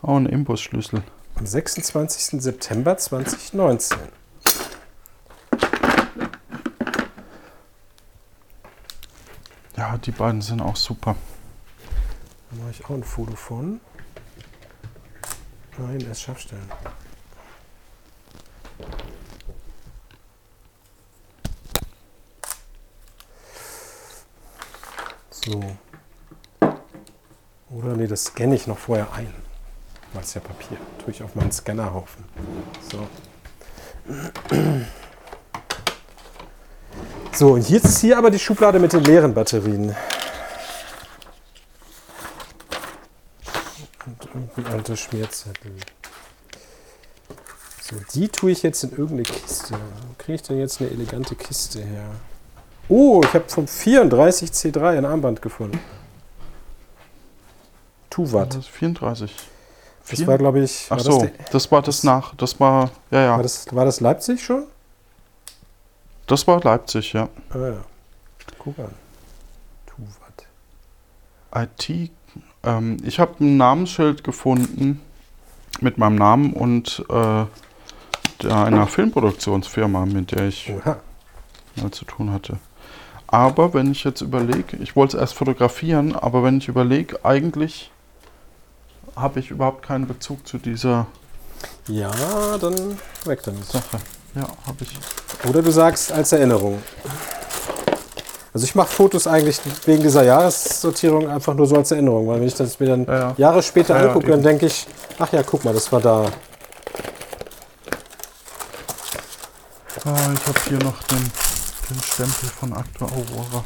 S1: Oh, ein Imbusschlüssel.
S2: Am 26. September 2019.
S1: Ja, die beiden sind auch super.
S2: Da mache ich auch ein Foto von. Nein, erst scharf stellen. So. Oder nee, das scanne ich noch vorher ein. Weil es ja Papier. Tue ich auf meinen Scannerhaufen. So. So, und jetzt ist hier aber die Schublade mit den leeren Batterien. Und Ein alter Schmierzettel. So, die tue ich jetzt in irgendeine Kiste. Wo kriege ich denn jetzt eine elegante Kiste her? Oh, ich habe vom 34C3 ein Armband gefunden. Tuvat.
S1: Das ist 34.
S2: Das war, glaube ich.
S1: Ach so,
S2: Das,
S1: das, war das nach. Das war, ja, ja.
S2: war, das, war das Leipzig schon?
S1: Das war Leipzig, ja.
S2: Ah ja. Guck an. Tuvat.
S1: IT. Ähm, ich habe ein Namensschild gefunden mit meinem Namen und äh, einer Filmproduktionsfirma, mit der ich mal zu tun hatte. Aber wenn ich jetzt überlege, ich wollte es erst fotografieren, aber wenn ich überlege, eigentlich habe ich überhaupt keinen Bezug zu dieser
S2: Ja, dann weg damit.
S1: Sache. Ja, habe ich.
S2: Oder du sagst als Erinnerung. Also ich mache Fotos eigentlich wegen dieser Jahressortierung einfach nur so als Erinnerung, weil wenn ich das mir dann
S1: Ja, ja.
S2: Jahre später
S1: Ja,
S2: angucke, dann denke ich, ach ja, guck mal, das war da.
S1: Ah, ich habe hier noch den, den Stempel von Actua Aurora.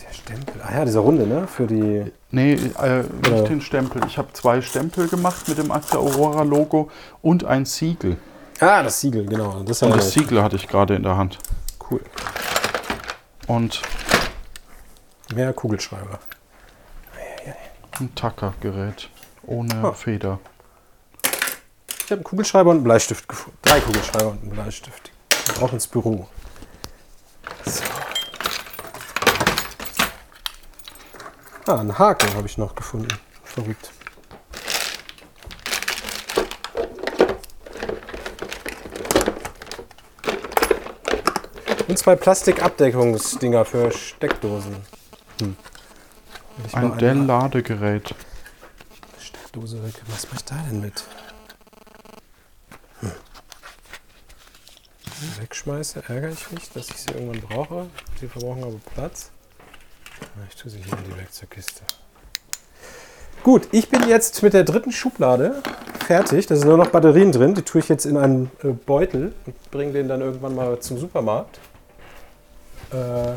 S2: Der Stempel. Ah ja, dieser Runde, ne? Für die.
S1: Nee, äh, nicht den Stempel. Ich habe zwei Stempel gemacht mit dem Actua Aurora Logo und ein Siegel.
S2: Ah, das Siegel, genau. Das,
S1: Und das Siegel hatte ich gerade in der Hand.
S2: Cool.
S1: Und
S2: Mehr Kugelschreiber.
S1: ein Tacker-Gerät ohne
S2: Ah.
S1: Feder.
S2: Ich habe einen Kugelschreiber und einen Bleistift gefunden. Drei Kugelschreiber und einen Bleistift. Auch ins Büro. So. Ah, einen Haken habe ich noch gefunden. Verrückt. Und zwei Plastikabdeckungsdinger für Steckdosen. Hm.
S1: Ein Dell-Ladegerät.
S2: Steckdose weg. Was mache ich da denn mit? Hm. Wegschmeiße, ärgere ich mich, dass ich sie irgendwann brauche. Die verbrauchen aber Platz. Ich tue sie hier in die Werkzeugkiste. Gut, ich bin jetzt mit der dritten Schublade fertig. Da sind nur noch Batterien drin. Die tue ich jetzt in einen äh, Beutel und bringe den dann irgendwann mal zum Supermarkt. Äh,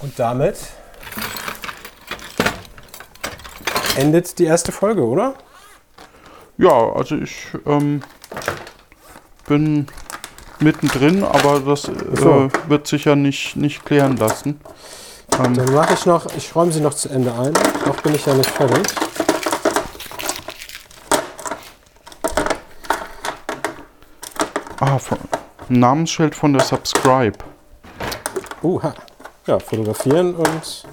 S2: und damit endet die erste Folge, oder?
S1: Ja, also ich ähm, bin mittendrin, aber das äh,
S2: So.
S1: wird sich ja nicht, nicht klären lassen. Ähm,
S2: Dann mache ich noch, ich räume sie noch zu Ende ein. Noch bin ich ja nicht fertig.
S1: ah, von, ein Namensschild von der Subscribe.
S2: Uha. Ja, fotografieren und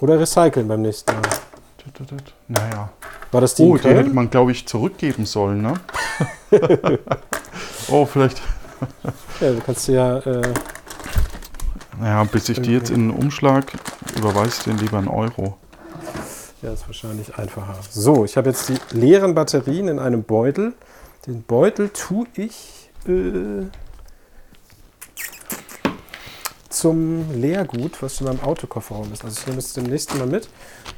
S2: oder recyceln beim nächsten Mal.
S1: Naja.
S2: War das die
S1: Oh, die hätte man, glaube ich, zurückgeben sollen, ne? oh, vielleicht.
S2: Ja, du kannst ja. Äh,
S1: Naja, bis ich die jetzt in den Umschlag überweise ich den lieber einen Euro.
S2: ja, ist wahrscheinlich einfacher. So, ich habe jetzt die leeren Batterien in einem Beutel. Den Beutel tue ich zum Leergut, was in meinem Autokofferraum ist. Also ich nehme es demnächst mal mit.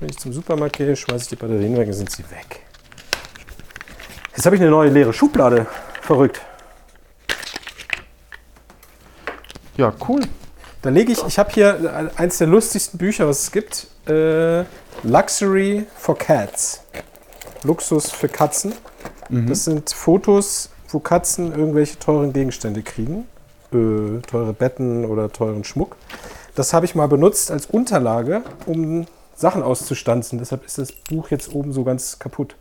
S2: Wenn ich zum Supermarkt gehe, schmeiße ich die Batterien weg und sind sie weg. Jetzt habe ich eine neue leere Schublade. Verrückt.
S1: Ja, cool.
S2: Da lege ich, ich habe hier eins der lustigsten Bücher, was es gibt. Äh, Luxury for Cats. Luxus für Katzen. Das sind Fotos, wo Katzen irgendwelche teuren Gegenstände kriegen. Äh, teure Betten oder teuren Schmuck. Das habe ich mal benutzt als Unterlage, um Sachen auszustanzen. Deshalb ist das Buch jetzt oben so ganz kaputt.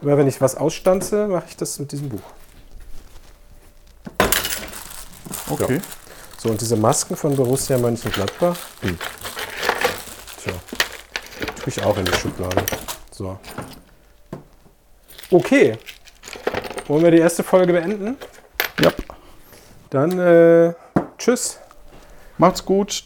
S2: Oder wenn ich was ausstanze, mache ich das mit diesem Buch.
S1: Okay.
S2: So, und diese Masken von Borussia Mönchengladbach. Hm. Tja, tue ich auch in die Schublade. So. Okay. Wollen wir die erste Folge beenden?
S1: Ja.
S2: Dann, äh, tschüss.
S1: Macht's gut.